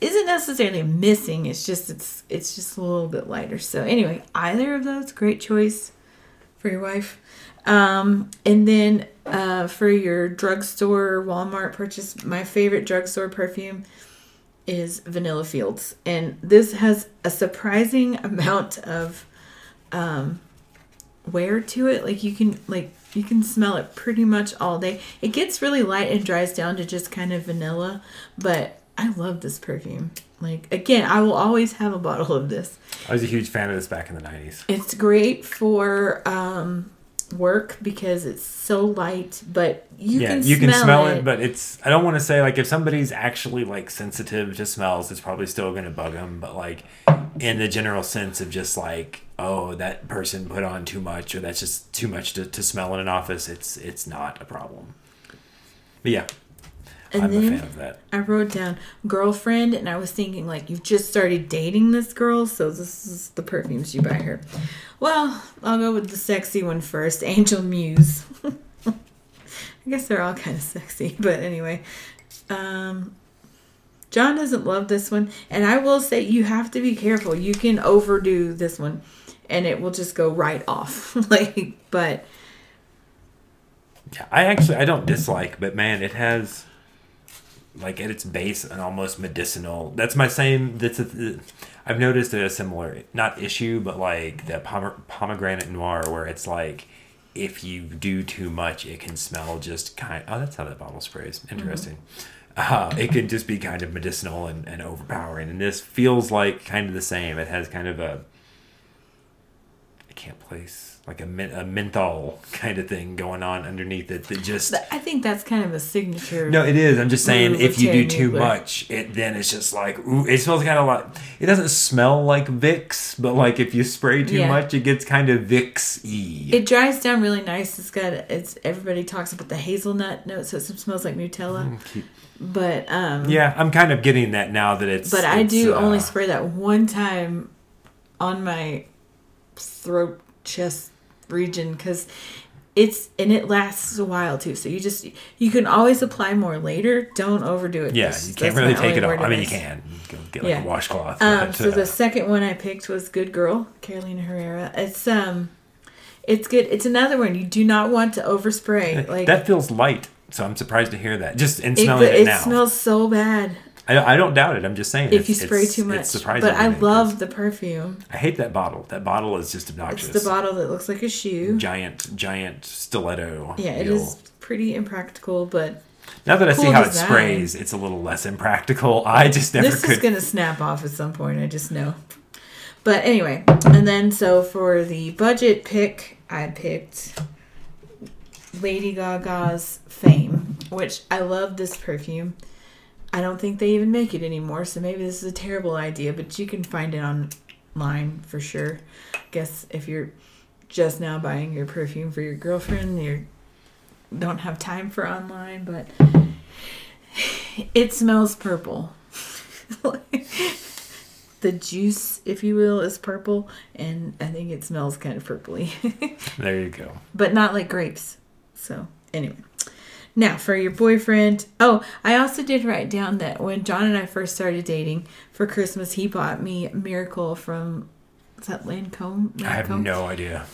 isn't necessarily missing. It's just it's it's just a little bit lighter. So anyway, either of those, great choice for your wife. Um, and then uh, for your drugstore Walmart purchase, my favorite drugstore perfume is Vanilla Fields, and this has a surprising [laughs] amount of um, wear to it. Like you can like you can smell it pretty much all day. It gets really light and dries down to just kind of vanilla, but I love this perfume. Like again, I will always have a bottle of this. I was a huge fan of this back in the 90s. It's great for um work because it's so light, but you yeah, can you smell can smell it. it, but it's. I don't want to say like if somebody's actually like sensitive to smells, it's probably still going to bug them. But like in the general sense of just like, oh, that person put on too much, or that's just too much to, to smell in an office. It's it's not a problem. But yeah, and I'm a then fan of that. I wrote down girlfriend, and I was thinking like you've just started dating this girl, so this is the perfumes you buy her. Well, I'll go with the sexy one first, [laughs] Angel Muse. [laughs] I guess they're all kind of sexy, [laughs] but anyway. Um, John doesn't love this one, and I will say you have to be careful. You can overdo this one, and it will just go right off. like, but Yeah, I actually I don't dislike, but man, it has like at its base an almost medicinal. That's my same. That's a, I've noticed a similar not issue, but like the pomer- pomegranate noir, where it's like if you do too much, it can smell just kind. Oh, that's how that bottle sprays. Interesting. Uh, it can just be kind of medicinal and, and overpowering, and this feels like kind of the same. It has kind of a I can't place like a, men- a menthol kind of thing going on underneath it that just I think that's kind of a signature. no it is i'm just saying if you do too much it then it's just like ooh, it smells kind of like it doesn't smell like vicks but like if you spray too Yeah. much it gets kind of vicks-y It dries down really nice. It's got it's everybody talks about the hazelnut note, so it smells like Nutella. But um, Mm, yeah i'm kind of getting that now that it's but I it's, do uh, only spray that one time on my throat chest region because it's and it lasts a while too. So you just you can always apply more later. Don't overdo it. yeah That's- you can't that's really my take only it off word i mean you this. can get like Yeah. a washcloth Um, but, so uh, the second one I picked was Good Girl, Carolina Herrera. It's um, it's good. It's another one you do not want to overspray. [laughs] Like that feels light so i'm surprised to hear that just it, smelling it, now. it now smells so bad I, I don't doubt it i'm just saying if you spray too much. it's surprising But I love the perfume. i hate that bottle that bottle is just obnoxious It's the bottle that looks like a shoe. giant giant stiletto Yeah, it deal. is pretty impractical, but Now that I see how it sprays, it's a little less impractical. [laughs] I just never this could. is gonna snap off at some point. I just know. But anyway, and then so for the budget pick, I picked Lady Gaga's Fame, which I love this perfume. I don't think they even make it anymore, so maybe this is a terrible idea, but you can find it online for sure. I guess if you're just now buying your perfume for your girlfriend, you don't have time for online, but it smells purple. [laughs] the juice, if you will, is purple, and I think it smells kind of purpley, [laughs] there you go. but not like grapes. So, anyway. Now, for your boyfriend. Oh, I also did write down that when John and I first started dating for Christmas, he bought me Miracle from. Is that Lancome? I have no idea.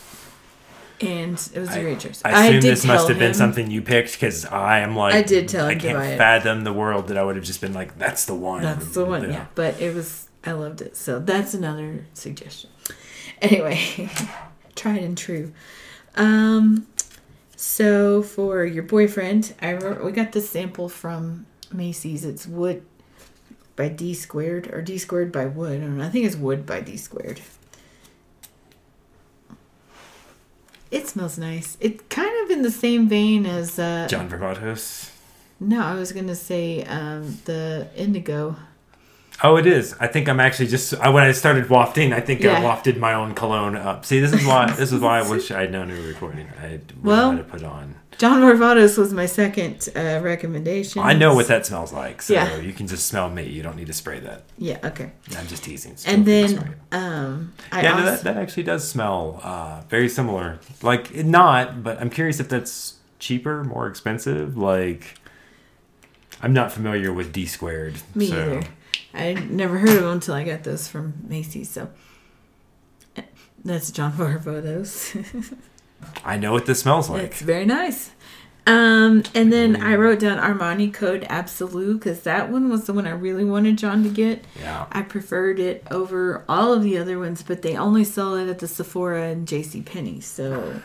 And it was a great choice. I assume did this must have been him- something you picked because I am like I did tell I him to can't fathom the world that I would have just been like, "That's the one." That's the one, yeah. But it was, I loved it. So that's another suggestion. Anyway, [laughs] tried and true. Um, so for your boyfriend, I we got this sample from Macy's. It's Wood by D squared or D squared by Wood. I don't know. I think it's Wood by D squared. It smells nice. It kind of in the same vein as uh, John Varvatos. no, I was gonna say um, the Indigo. Oh, it is. I think I'm actually just I, when I started wafting. I think I wafted my own cologne up. See, this is why this is why I [laughs] wish I'd known we were recording. I Well- to put on. John Varvatos was my second uh, recommendation. I know what that smells like, so Yeah. you can just smell me. You don't need to spray that. Yeah. Okay. I'm just teasing. And Still spray then um, I yeah, no, that, that actually does smell uh, very similar. Like not, but I'm curious if that's cheaper, more expensive. Like I'm not familiar with D squared. me so. either. I never heard of them until I got those from Macy's. So that's John Varvatos. [laughs] I know what this smells like. it's very nice. Um, and then I wrote down Armani Code Absolute because that one was the one I really wanted John to get. yeah. I preferred it over all of the other ones, but they only sell it at the Sephora and J.C. Penney. So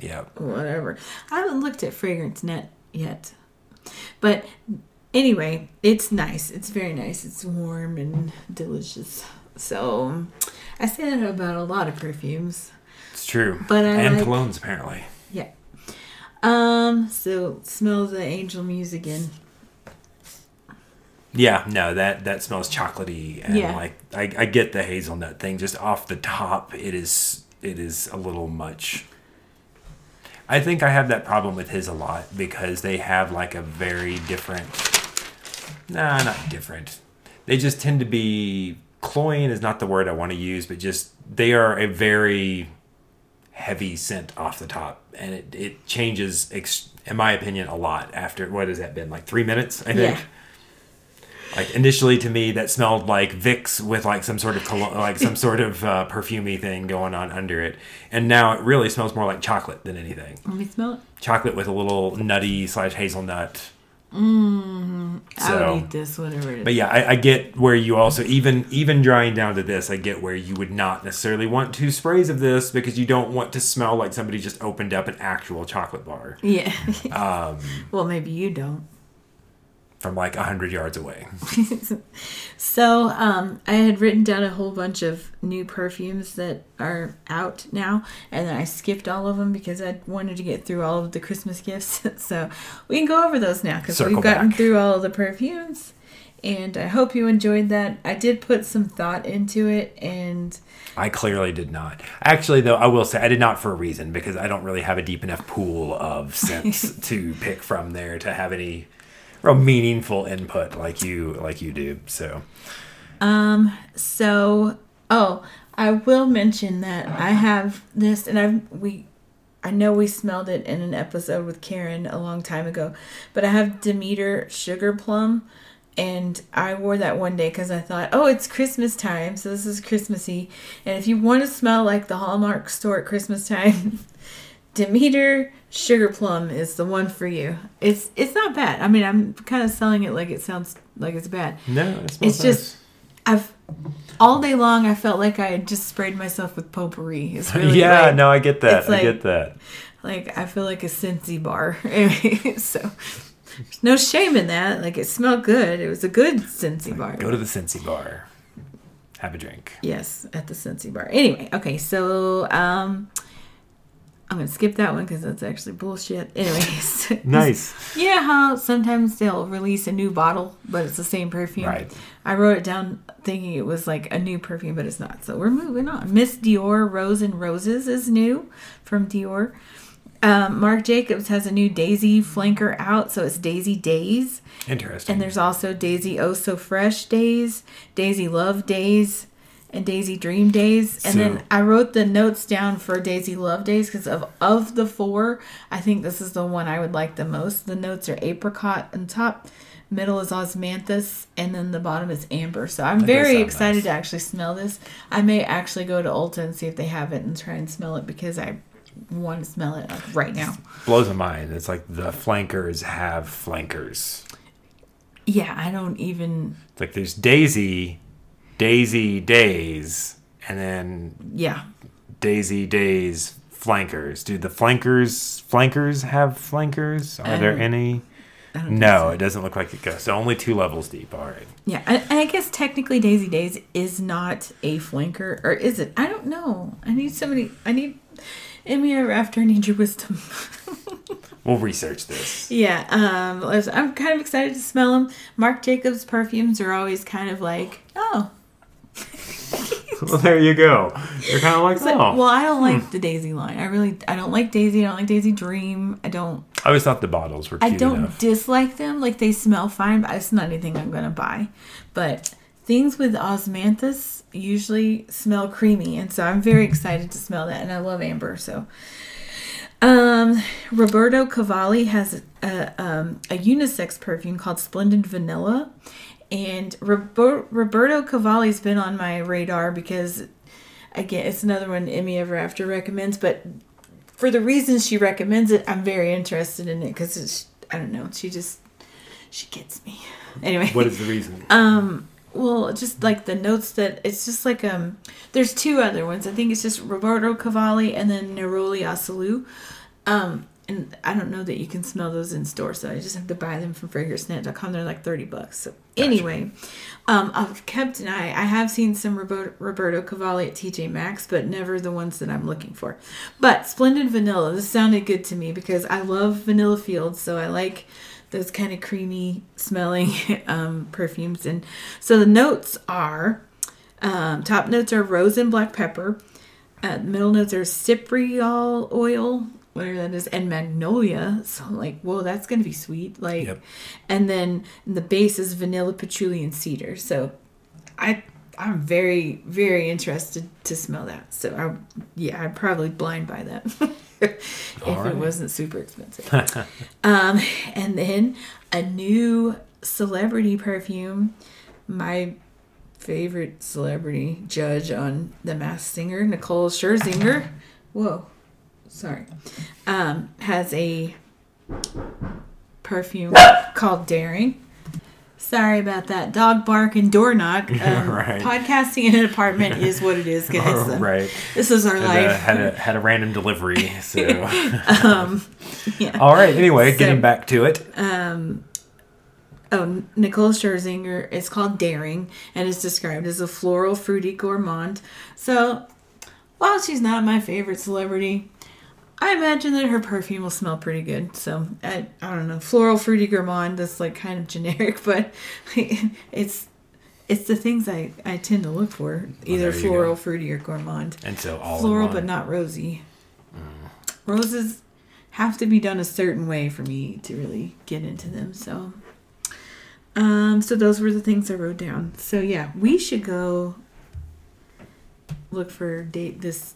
Yeah. whatever. I haven't looked at Fragrance Net yet. But anyway, it's nice. It's very nice. It's warm and delicious. So I say that about a lot of perfumes. It's true. But I and like- colognes apparently. Yeah. Um, so smell the angel muse again. Yeah, no, that that smells chocolatey and Yeah. like I, I get the hazelnut thing just off the top. It is it is a little much. I think I have that problem with his a lot because they have like a very different. Nah, not different. They just tend to be cloying is not the word I want to use, but just they are a very heavy scent off the top, and it it changes. Ex- in my opinion, a lot after what has that been like three minutes? I think. Yeah. Like initially, to me, that smelled like Vicks with like some sort of colo- like some sort of uh, perfumey thing going on under it, and now it really smells more like chocolate than anything. Let me smell it. Chocolate with a little nutty slash hazelnut. I So- would eat this, whatever it is. But yeah, I, I get where you also even even drying down to this, I get where you would not necessarily want two sprays of this because you don't want to smell like somebody just opened up an actual chocolate bar yeah. um, [laughs] well, maybe you don't. From like a hundred yards away. [laughs] So, um, I had written down a whole bunch of new perfumes that are out now, and then I skipped all of them because I wanted to get through all of the Christmas gifts. [laughs] so, we can go over those now because we've gotten back. through all of the perfumes, and I hope you enjoyed that. I did put some thought into it, and I clearly did not. Actually, though, I will say I did not for a reason because I don't really have a deep enough pool of scents [laughs] to pick from there to have any real meaningful input like you like you do. So um So, oh, I will mention that I have this, and I've we, I know we smelled it in an episode with Karen a long time ago, but I have Demeter Sugar Plum, and I wore that one day because I thought, oh, it's Christmas time, so this is Christmassy, and if you want to smell like the Hallmark store at Christmas time. [laughs] Demeter Sugar Plum is the one for you. It's it's not bad. I mean, I'm kind of selling it like it sounds like it's bad. no, It's just I've all day long I felt like I had just sprayed myself with potpourri. It's [laughs] really yeah, like, no, I get that. I like- get that. like I feel like a Scentsy bar. [laughs] so There's no shame in that. Like it smelled good. It was a good Scentsy bar. Go to the Scentsy bar. Have a drink. Yes, at the Scentsy bar. Anyway, okay, so um I'm gonna skip that one because that's actually bullshit. Anyways, [laughs] Nice. Yeah, how sometimes they'll release a new bottle, but it's the same perfume. Right. I wrote it down thinking it was like a new perfume, but it's not. So we're moving on. Miss Dior Rose and Roses is new from Dior. Um, Marc Jacobs has a new Daisy flanker out, so it's Daisy Days. Interesting. And there's also Daisy Oh So Fresh Days, Daisy Love Days, and Daisy Dream Days. And So- then I wrote the notes down for Daisy Love Days because of of the four, I think this is the one I would like the most. The notes are apricot on top, middle is osmanthus, and then the bottom is amber. So I'm very excited nice. to actually smell this. I may actually go to Ulta and see if they have it and try and smell it because I want to smell it like right now. blows my mind. It's like the flankers have flankers. Yeah, I don't even. It's like there's Daisy, Daisy Days, and then Yeah, Daisy Days flankers. Do the flankers flankers have flankers? Are there any? I don't think No, so. it doesn't look like it goes. So only two levels deep. All right. Yeah, and and I guess technically Daisy Days is not a flanker, or is it? I don't know. I need somebody. I need Emmy or after. I need your wisdom. [laughs] We'll research this. yeah, um, I'm kind of excited to smell them. Marc Jacobs perfumes are always kind of like, oh, [laughs] well, there you go. You're kind of like, But- oh. well, I don't like the Daisy line. I really, I don't like Daisy. I don't like Daisy Dream. I don't. I always thought the bottles were I don't enough. dislike them. Like they smell fine, but it's not anything I'm gonna buy. But things with osmanthus usually smell creamy, and so I'm very excited to smell that. And I love amber, so. Um, Roberto Cavalli has a um, a unisex perfume called Splendid Vanilla, and Rober- Roberto Cavalli's been on my radar because, again, it's another one Emmy Ever After recommends, but for the reasons she recommends it, I'm very interested in it because it's I don't know, she just she gets me. [laughs] Anyway, What is the reason? um, well, just like the notes that it's just like um, there's two other ones. I think it's just Roberto Cavalli and then Neroli Asalu. Um, and I don't know that you can smell those in store, so I just have to buy them from fragrancenet.com. They're like 30 bucks. So anyway, um, I've kept an eye. I have seen some Roberto, Roberto Cavalli at TJ Maxx, but never the ones that I'm looking for. But Splendid Vanilla, this sounded good to me because I love vanilla fields, so I like those kind of creamy smelling [laughs] um, perfumes. And so the notes are um, top notes are rose and black pepper. Uh, middle notes are cypriol oil, whatever that is, and magnolia. So I'm like, whoa, that's gonna be sweet. Like, Yep. and then the base is vanilla, patchouli, and cedar. So I I'm very very interested to smell that. So I yeah, I'd probably blind buy that [laughs] if right. it wasn't super expensive. [laughs] um, and then a new celebrity perfume. My favorite celebrity judge on The Masked Singer, Nicole Scherzinger. [laughs] Whoa, sorry. Um, has a perfume called Daring. Sorry about that. Dog bark and door knock. [laughs] Um, Right. Podcasting in an apartment is what it is, [laughs] guys. Oh, right. This is our Had a, life. had a had a random delivery. [laughs] So, yeah. all right. Anyway, So- getting back to it. Oh, Nicole Scherzinger. It's called Daring, and it's described as a floral, fruity gourmand. So, while she's not my favorite celebrity, I imagine that her perfume will smell pretty good. So, I, I don't know, floral, fruity gourmand. That's like kind of [laughs] generic, but [laughs] it's it's the things I I tend to look for, either you floral, go. fruity, or gourmand. And so all Floral, but not rosy. Roses have to be done a certain way for me to really get into them. So, um, so those were the things I wrote down. So yeah, we should go look for date this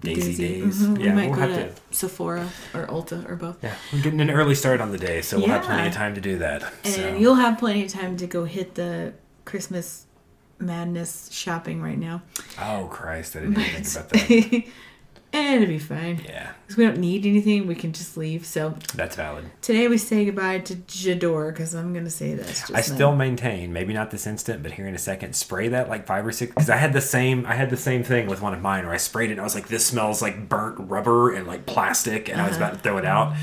Daisy Daisy. Days. Mhm. Yeah, we might we'll go have to, to. Sephora or Ulta or both. Yeah, we're getting an early start on the day, so we'll have plenty of time to do that. And so. you'll have plenty of time to go hit the Christmas madness shopping right now. Oh Christ! I didn't even think about that. [laughs] and it'll be fine. Yeah, Because we don't need anything, we can just leave. So that's valid. today we say goodbye to J'adore because I'm gonna say this. I still maintain, maybe not this instant, but here in a second, spray that like five or six. Because I had the same, I had the same thing with one of mine where I sprayed it. and I was like, this smells like burnt rubber and like plastic, and I was Uh-huh. about to throw it out.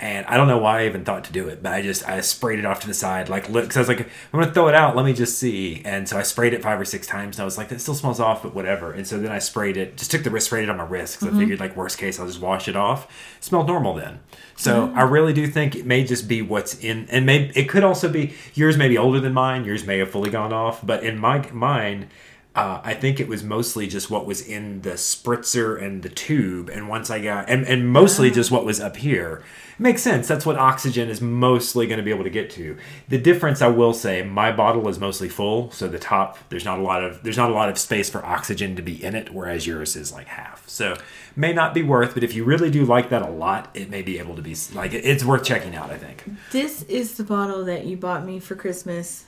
And I don't know why I even thought to do it, but I just I sprayed it off to the side, like look, because I was like, I'm gonna throw it out. Let me just see. And so I sprayed it five or six times, and I was like, that still smells off, but whatever. And so then I sprayed it, just took the wrist, sprayed it on my wrist because I mm-hmm. figured like worst case, I'll just wash it off. It smelled normal then. So mm-hmm. I really do think it may just be what's in, and maybe it could also be yours may be older than mine. Yours may have fully gone off, but in my mine. Uh, I think it was mostly just what was in the spritzer and the tube, and once I got and, and mostly just what was up here. Makes sense. That's what oxygen is mostly going to be able to get to. The difference, I will say, my bottle is mostly full, so the top there's not a lot of there's not a lot of space for oxygen to be in it, whereas yours is like half. So may not be worth, but if you really do like that a lot, it may be able to be like it's worth checking out. I think. This is the bottle that you bought me for Christmas,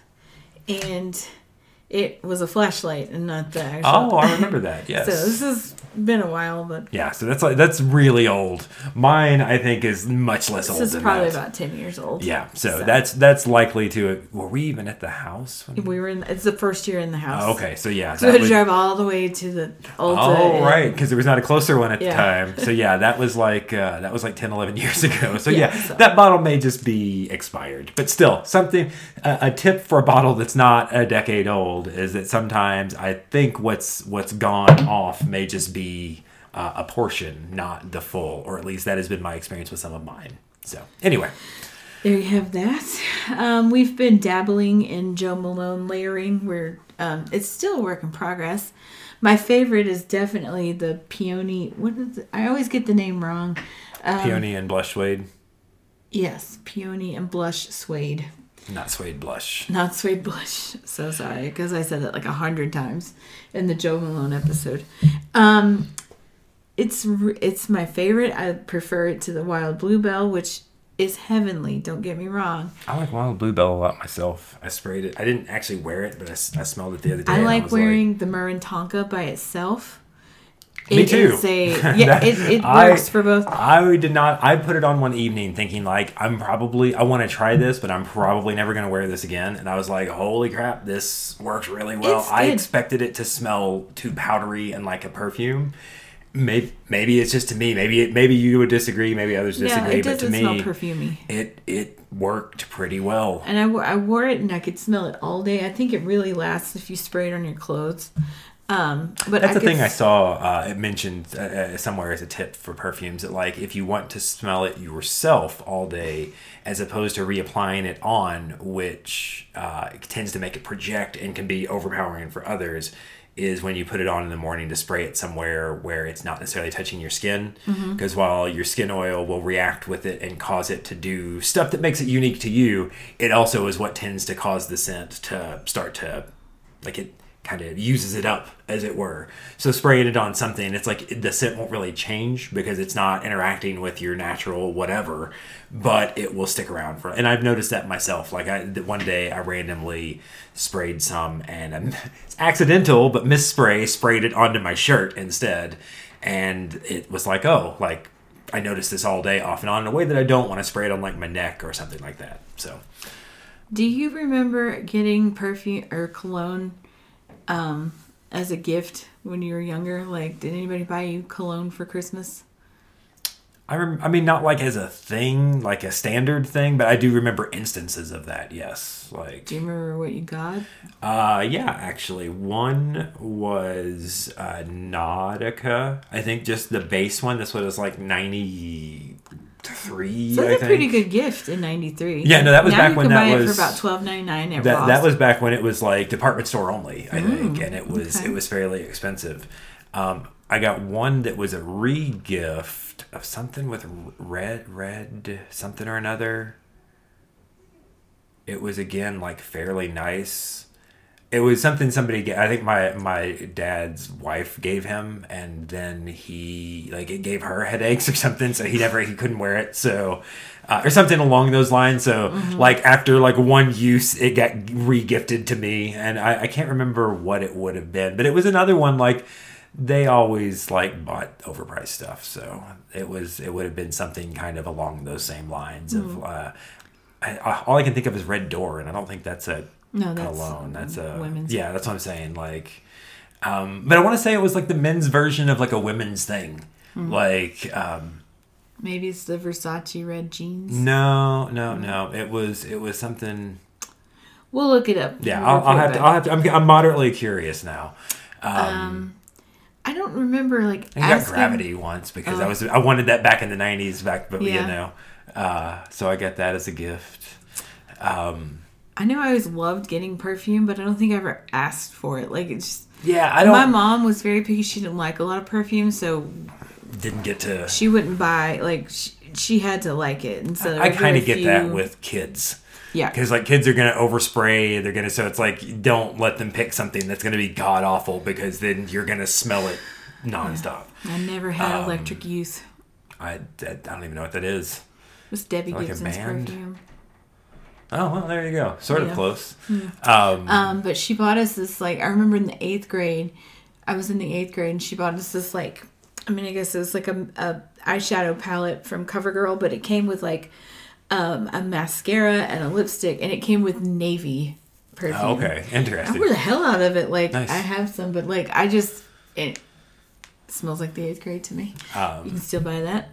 and it was a flashlight and not the actual. Oh, I [laughs] remember that. Yes. so this has been a while, but yeah, so that's like that's really old. Mine, I think, is much less old this is probably that. about ten years old. Yeah, so, that's that's likely to. Were we even at the house? When, we were in. It's the first year in the house. Oh, okay, so yeah, So we had to was- drive all the way to the Ulta. Oh and- right, because there was not a closer one at the time. So yeah, [laughs] that was like uh, that was like 10, 11 years ago. [laughs] So yeah, Yeah, so- that bottle may just be expired, but still something. A, a tip for a bottle that's not a decade old is that sometimes I think what's what's gone off may just be uh, a portion, not the full, or at least that has been my experience with some of mine. So anyway, There you have that. Um, we've been dabbling in Jo Malone layering. Where um, it's still a work in progress. My favorite is definitely the peony. What is it? I always get the name wrong. Um, peony and blush suede, Yes, peony and blush suede, not suede blush. not suede blush. So sorry because I said that like a hundred times in the Jo Malone episode. Um, it's it's my favorite. I prefer it to the Wild Bluebell, which is heavenly. Don't get me wrong. I like Wild Bluebell a lot myself. I sprayed it. I didn't actually wear it, but I smelled it the other day. I like was wearing the Myrrh and Tonka by itself. Me It too. a [laughs] yeah. That- it it I- works for both. I did not. I put it on one evening thinking like I'm probably I want to try this, but I'm probably never going to wear this again. And I was like, holy crap, this works really well. It's I good. expected it to smell too powdery and like a perfume. Maybe maybe it's just to me. Maybe it, maybe you would disagree. Maybe others disagree. Yeah, it but to me, smell perfumey. it it worked pretty well. And I, I wore it and I could smell it all day. I think it really lasts if you spray it on your clothes. Um, but That's I the thing I saw. Uh, it mentioned uh, uh, somewhere as a tip for perfumes that, like, if you want to smell it yourself all day, as opposed to reapplying it on, which uh, tends to make it project and can be overpowering for others, is when you put it on in the morning to spray it somewhere where it's not necessarily touching your skin. Mm-hmm. Because while your skin oil will react with it and cause it to do stuff that makes it unique to you, it also is what tends to cause the scent to start to, like, it kind of uses it up as it were. So spraying it on something it's like the scent won't really change because it's not interacting with your natural whatever but it will stick around for and i've noticed that myself. Like i one day i randomly sprayed some and um, [laughs] it's accidental but misspray sprayed it onto my shirt instead and it was like oh like i noticed this all day off and on in a way that i don't want to spray it on like my neck or something like that so. Do you remember getting perfume or cologne um, as a gift when you were younger? Like, did anybody buy you cologne for Christmas? I rem- I mean, not like as a thing, like a standard thing, but I do remember instances of that. Yes, like Do you remember what you got? uh, yeah, actually, one was uh, Nautica. I think just the base one. This one was like ninety three. So that's a pretty good gift in '93. Yeah, no, that was now back when that was- for about twelve ninety nine That, Ross. that was back when it was like department store only, I think, and it was okay. it was fairly expensive. Um, I got one that was a re-gift of something with red, red something or another. It was again like fairly nice. It was something somebody. ga- I think my my dad's wife gave him, and then he like it gave her headaches [laughs] or something, so he never he couldn't wear it. So. Uh, or something along those lines. So, like after like one use, it got re-gifted to me, and I, I can't remember what it would have been, but it was another one. Like they always like bought overpriced stuff, so it was it would have been something kind of along those same lines of. Uh, I, I, all I can think of is Red Door, and I don't think that's a No, that's cologne. That's a women's. Yeah, that's what I'm saying. Like, um, but I want to say it was like the men's version of like a women's thing. Hmm. Like, um, Maybe it's the Versace red jeans. No, no, no. It was it was something. We'll look it up. Yeah, I'll, I'll have to. I'll have to. I'm, I'm moderately curious now. Um, I don't remember like I got. Gravity once because I was I wanted that back in the '90s. Back, but you know, uh, so I got that as a gift. Um, I know I always loved getting perfume, but I don't think I ever asked for it. Like it's just yeah, I don't. my mom was very picky. She didn't like a lot of perfume, so didn't get to. she wouldn't buy like she, she had to like it. And so I kind of get that with kids. yeah. Because like kids are gonna overspray, they're gonna so it's like don't let them pick something that's gonna be god awful because then you're gonna smell it nonstop. I never had Um, electric youth. I, I don't even know what that is. It was Debbie like a Gibson's band? perfume. Oh well, there you go. Sort of Yeah. close. Um, Um, but she bought us this like I remember in the eighth grade, I was in the eighth grade and she bought us this like I mean I guess it was like a, a eyeshadow palette from CoverGirl, but it came with like um, a mascara and a lipstick, and it came with navy perfume. oh, okay, interesting. I wore the hell out of it. Like Nice. I have some, but like I just it smells like the eighth grade to me. Um, you can still buy that.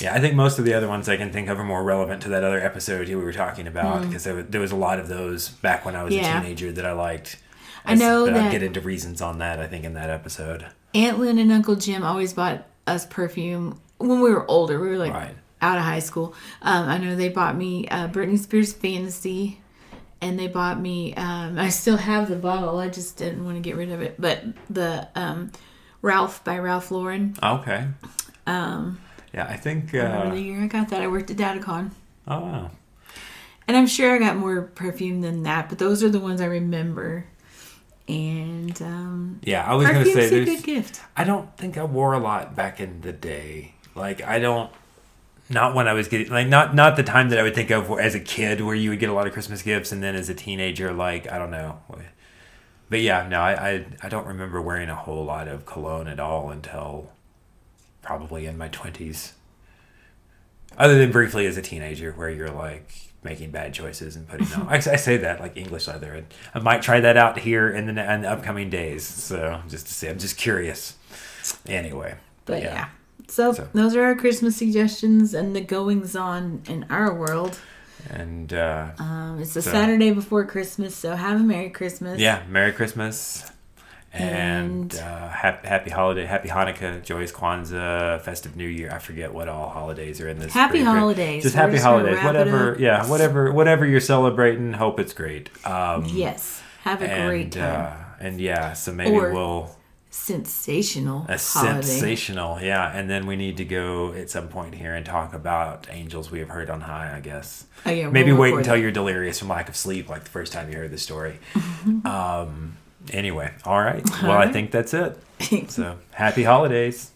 Yeah, I think most of the other ones I can think of are more relevant to that other episode you we were talking about because there, was- there was a lot of those back when I was. Yeah. a teenager that I liked. I know but I'll that- get into reasons on that. I think in that episode. Aunt Lynn and Uncle Jim always bought us perfume when we were older. We were like Right. out of high school. Um, I know they bought me uh, Britney Spears Fantasy, and they bought me. Um, I still have the bottle. I just didn't want to get rid of it. But the um, Ralph by Ralph Lauren. Okay. Um. Yeah, I think. I remember Uh, the year I got that. I worked at Datacon. oh wow. And I'm sure I got more perfume than that, but those are the ones I remember. And um, Yeah, I was gonna perfume's say a good gift. I don't think I wore a lot back in the day. Like I don't. Not when I was getting like not not the time that I would think of as a kid where you would get a lot of Christmas gifts and then as a teenager like I don't know. But yeah, no, I, I I don't remember wearing a whole lot of cologne at all until probably in my twenties. Other than briefly as a teenager where you're like making bad choices and putting on. [laughs] I, I say that like English leather. And I might try that out here in the, in the upcoming days. So just to see, I'm just curious. Anyway, But yeah. So, So- those are our Christmas suggestions and the goings on in our world. And uh, Um, it's the So- Saturday before Christmas, so have a Merry Christmas. yeah, Merry Christmas. And, And- uh, happy, happy holiday, happy Hanukkah, joyous Kwanzaa, festive New Year. I forget what all holidays are in this. Happy holidays. Just We're happy just holidays. Whatever, yeah, whatever, whatever you're celebrating. Hope it's great. Um, Yes. Have a and, great time. Uh, and yeah, so maybe Or we'll Sensational a holiday. sensational, yeah. And then we need to go at some point here and talk about angels we have heard on high. I guess Oh, yeah, maybe we'll wait until that. you're delirious from lack of sleep, like the first time you heard the story. [laughs] um. Anyway, all right. Well, I think that's it. So happy holidays.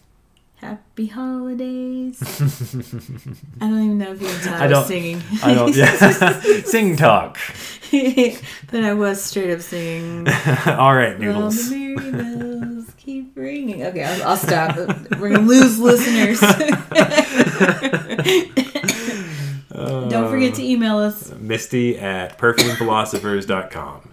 Happy holidays. [laughs] I don't even know if you're I was singing. I don't. [laughs] Yeah. [laughs] Sing talk. but I was straight up singing. all right, All noodles. the merry bells keep ringing. Okay, I'll, I'll stop. We're gonna lose listeners. Don't forget to email us. Uh, misty at perfumephilosophers.com.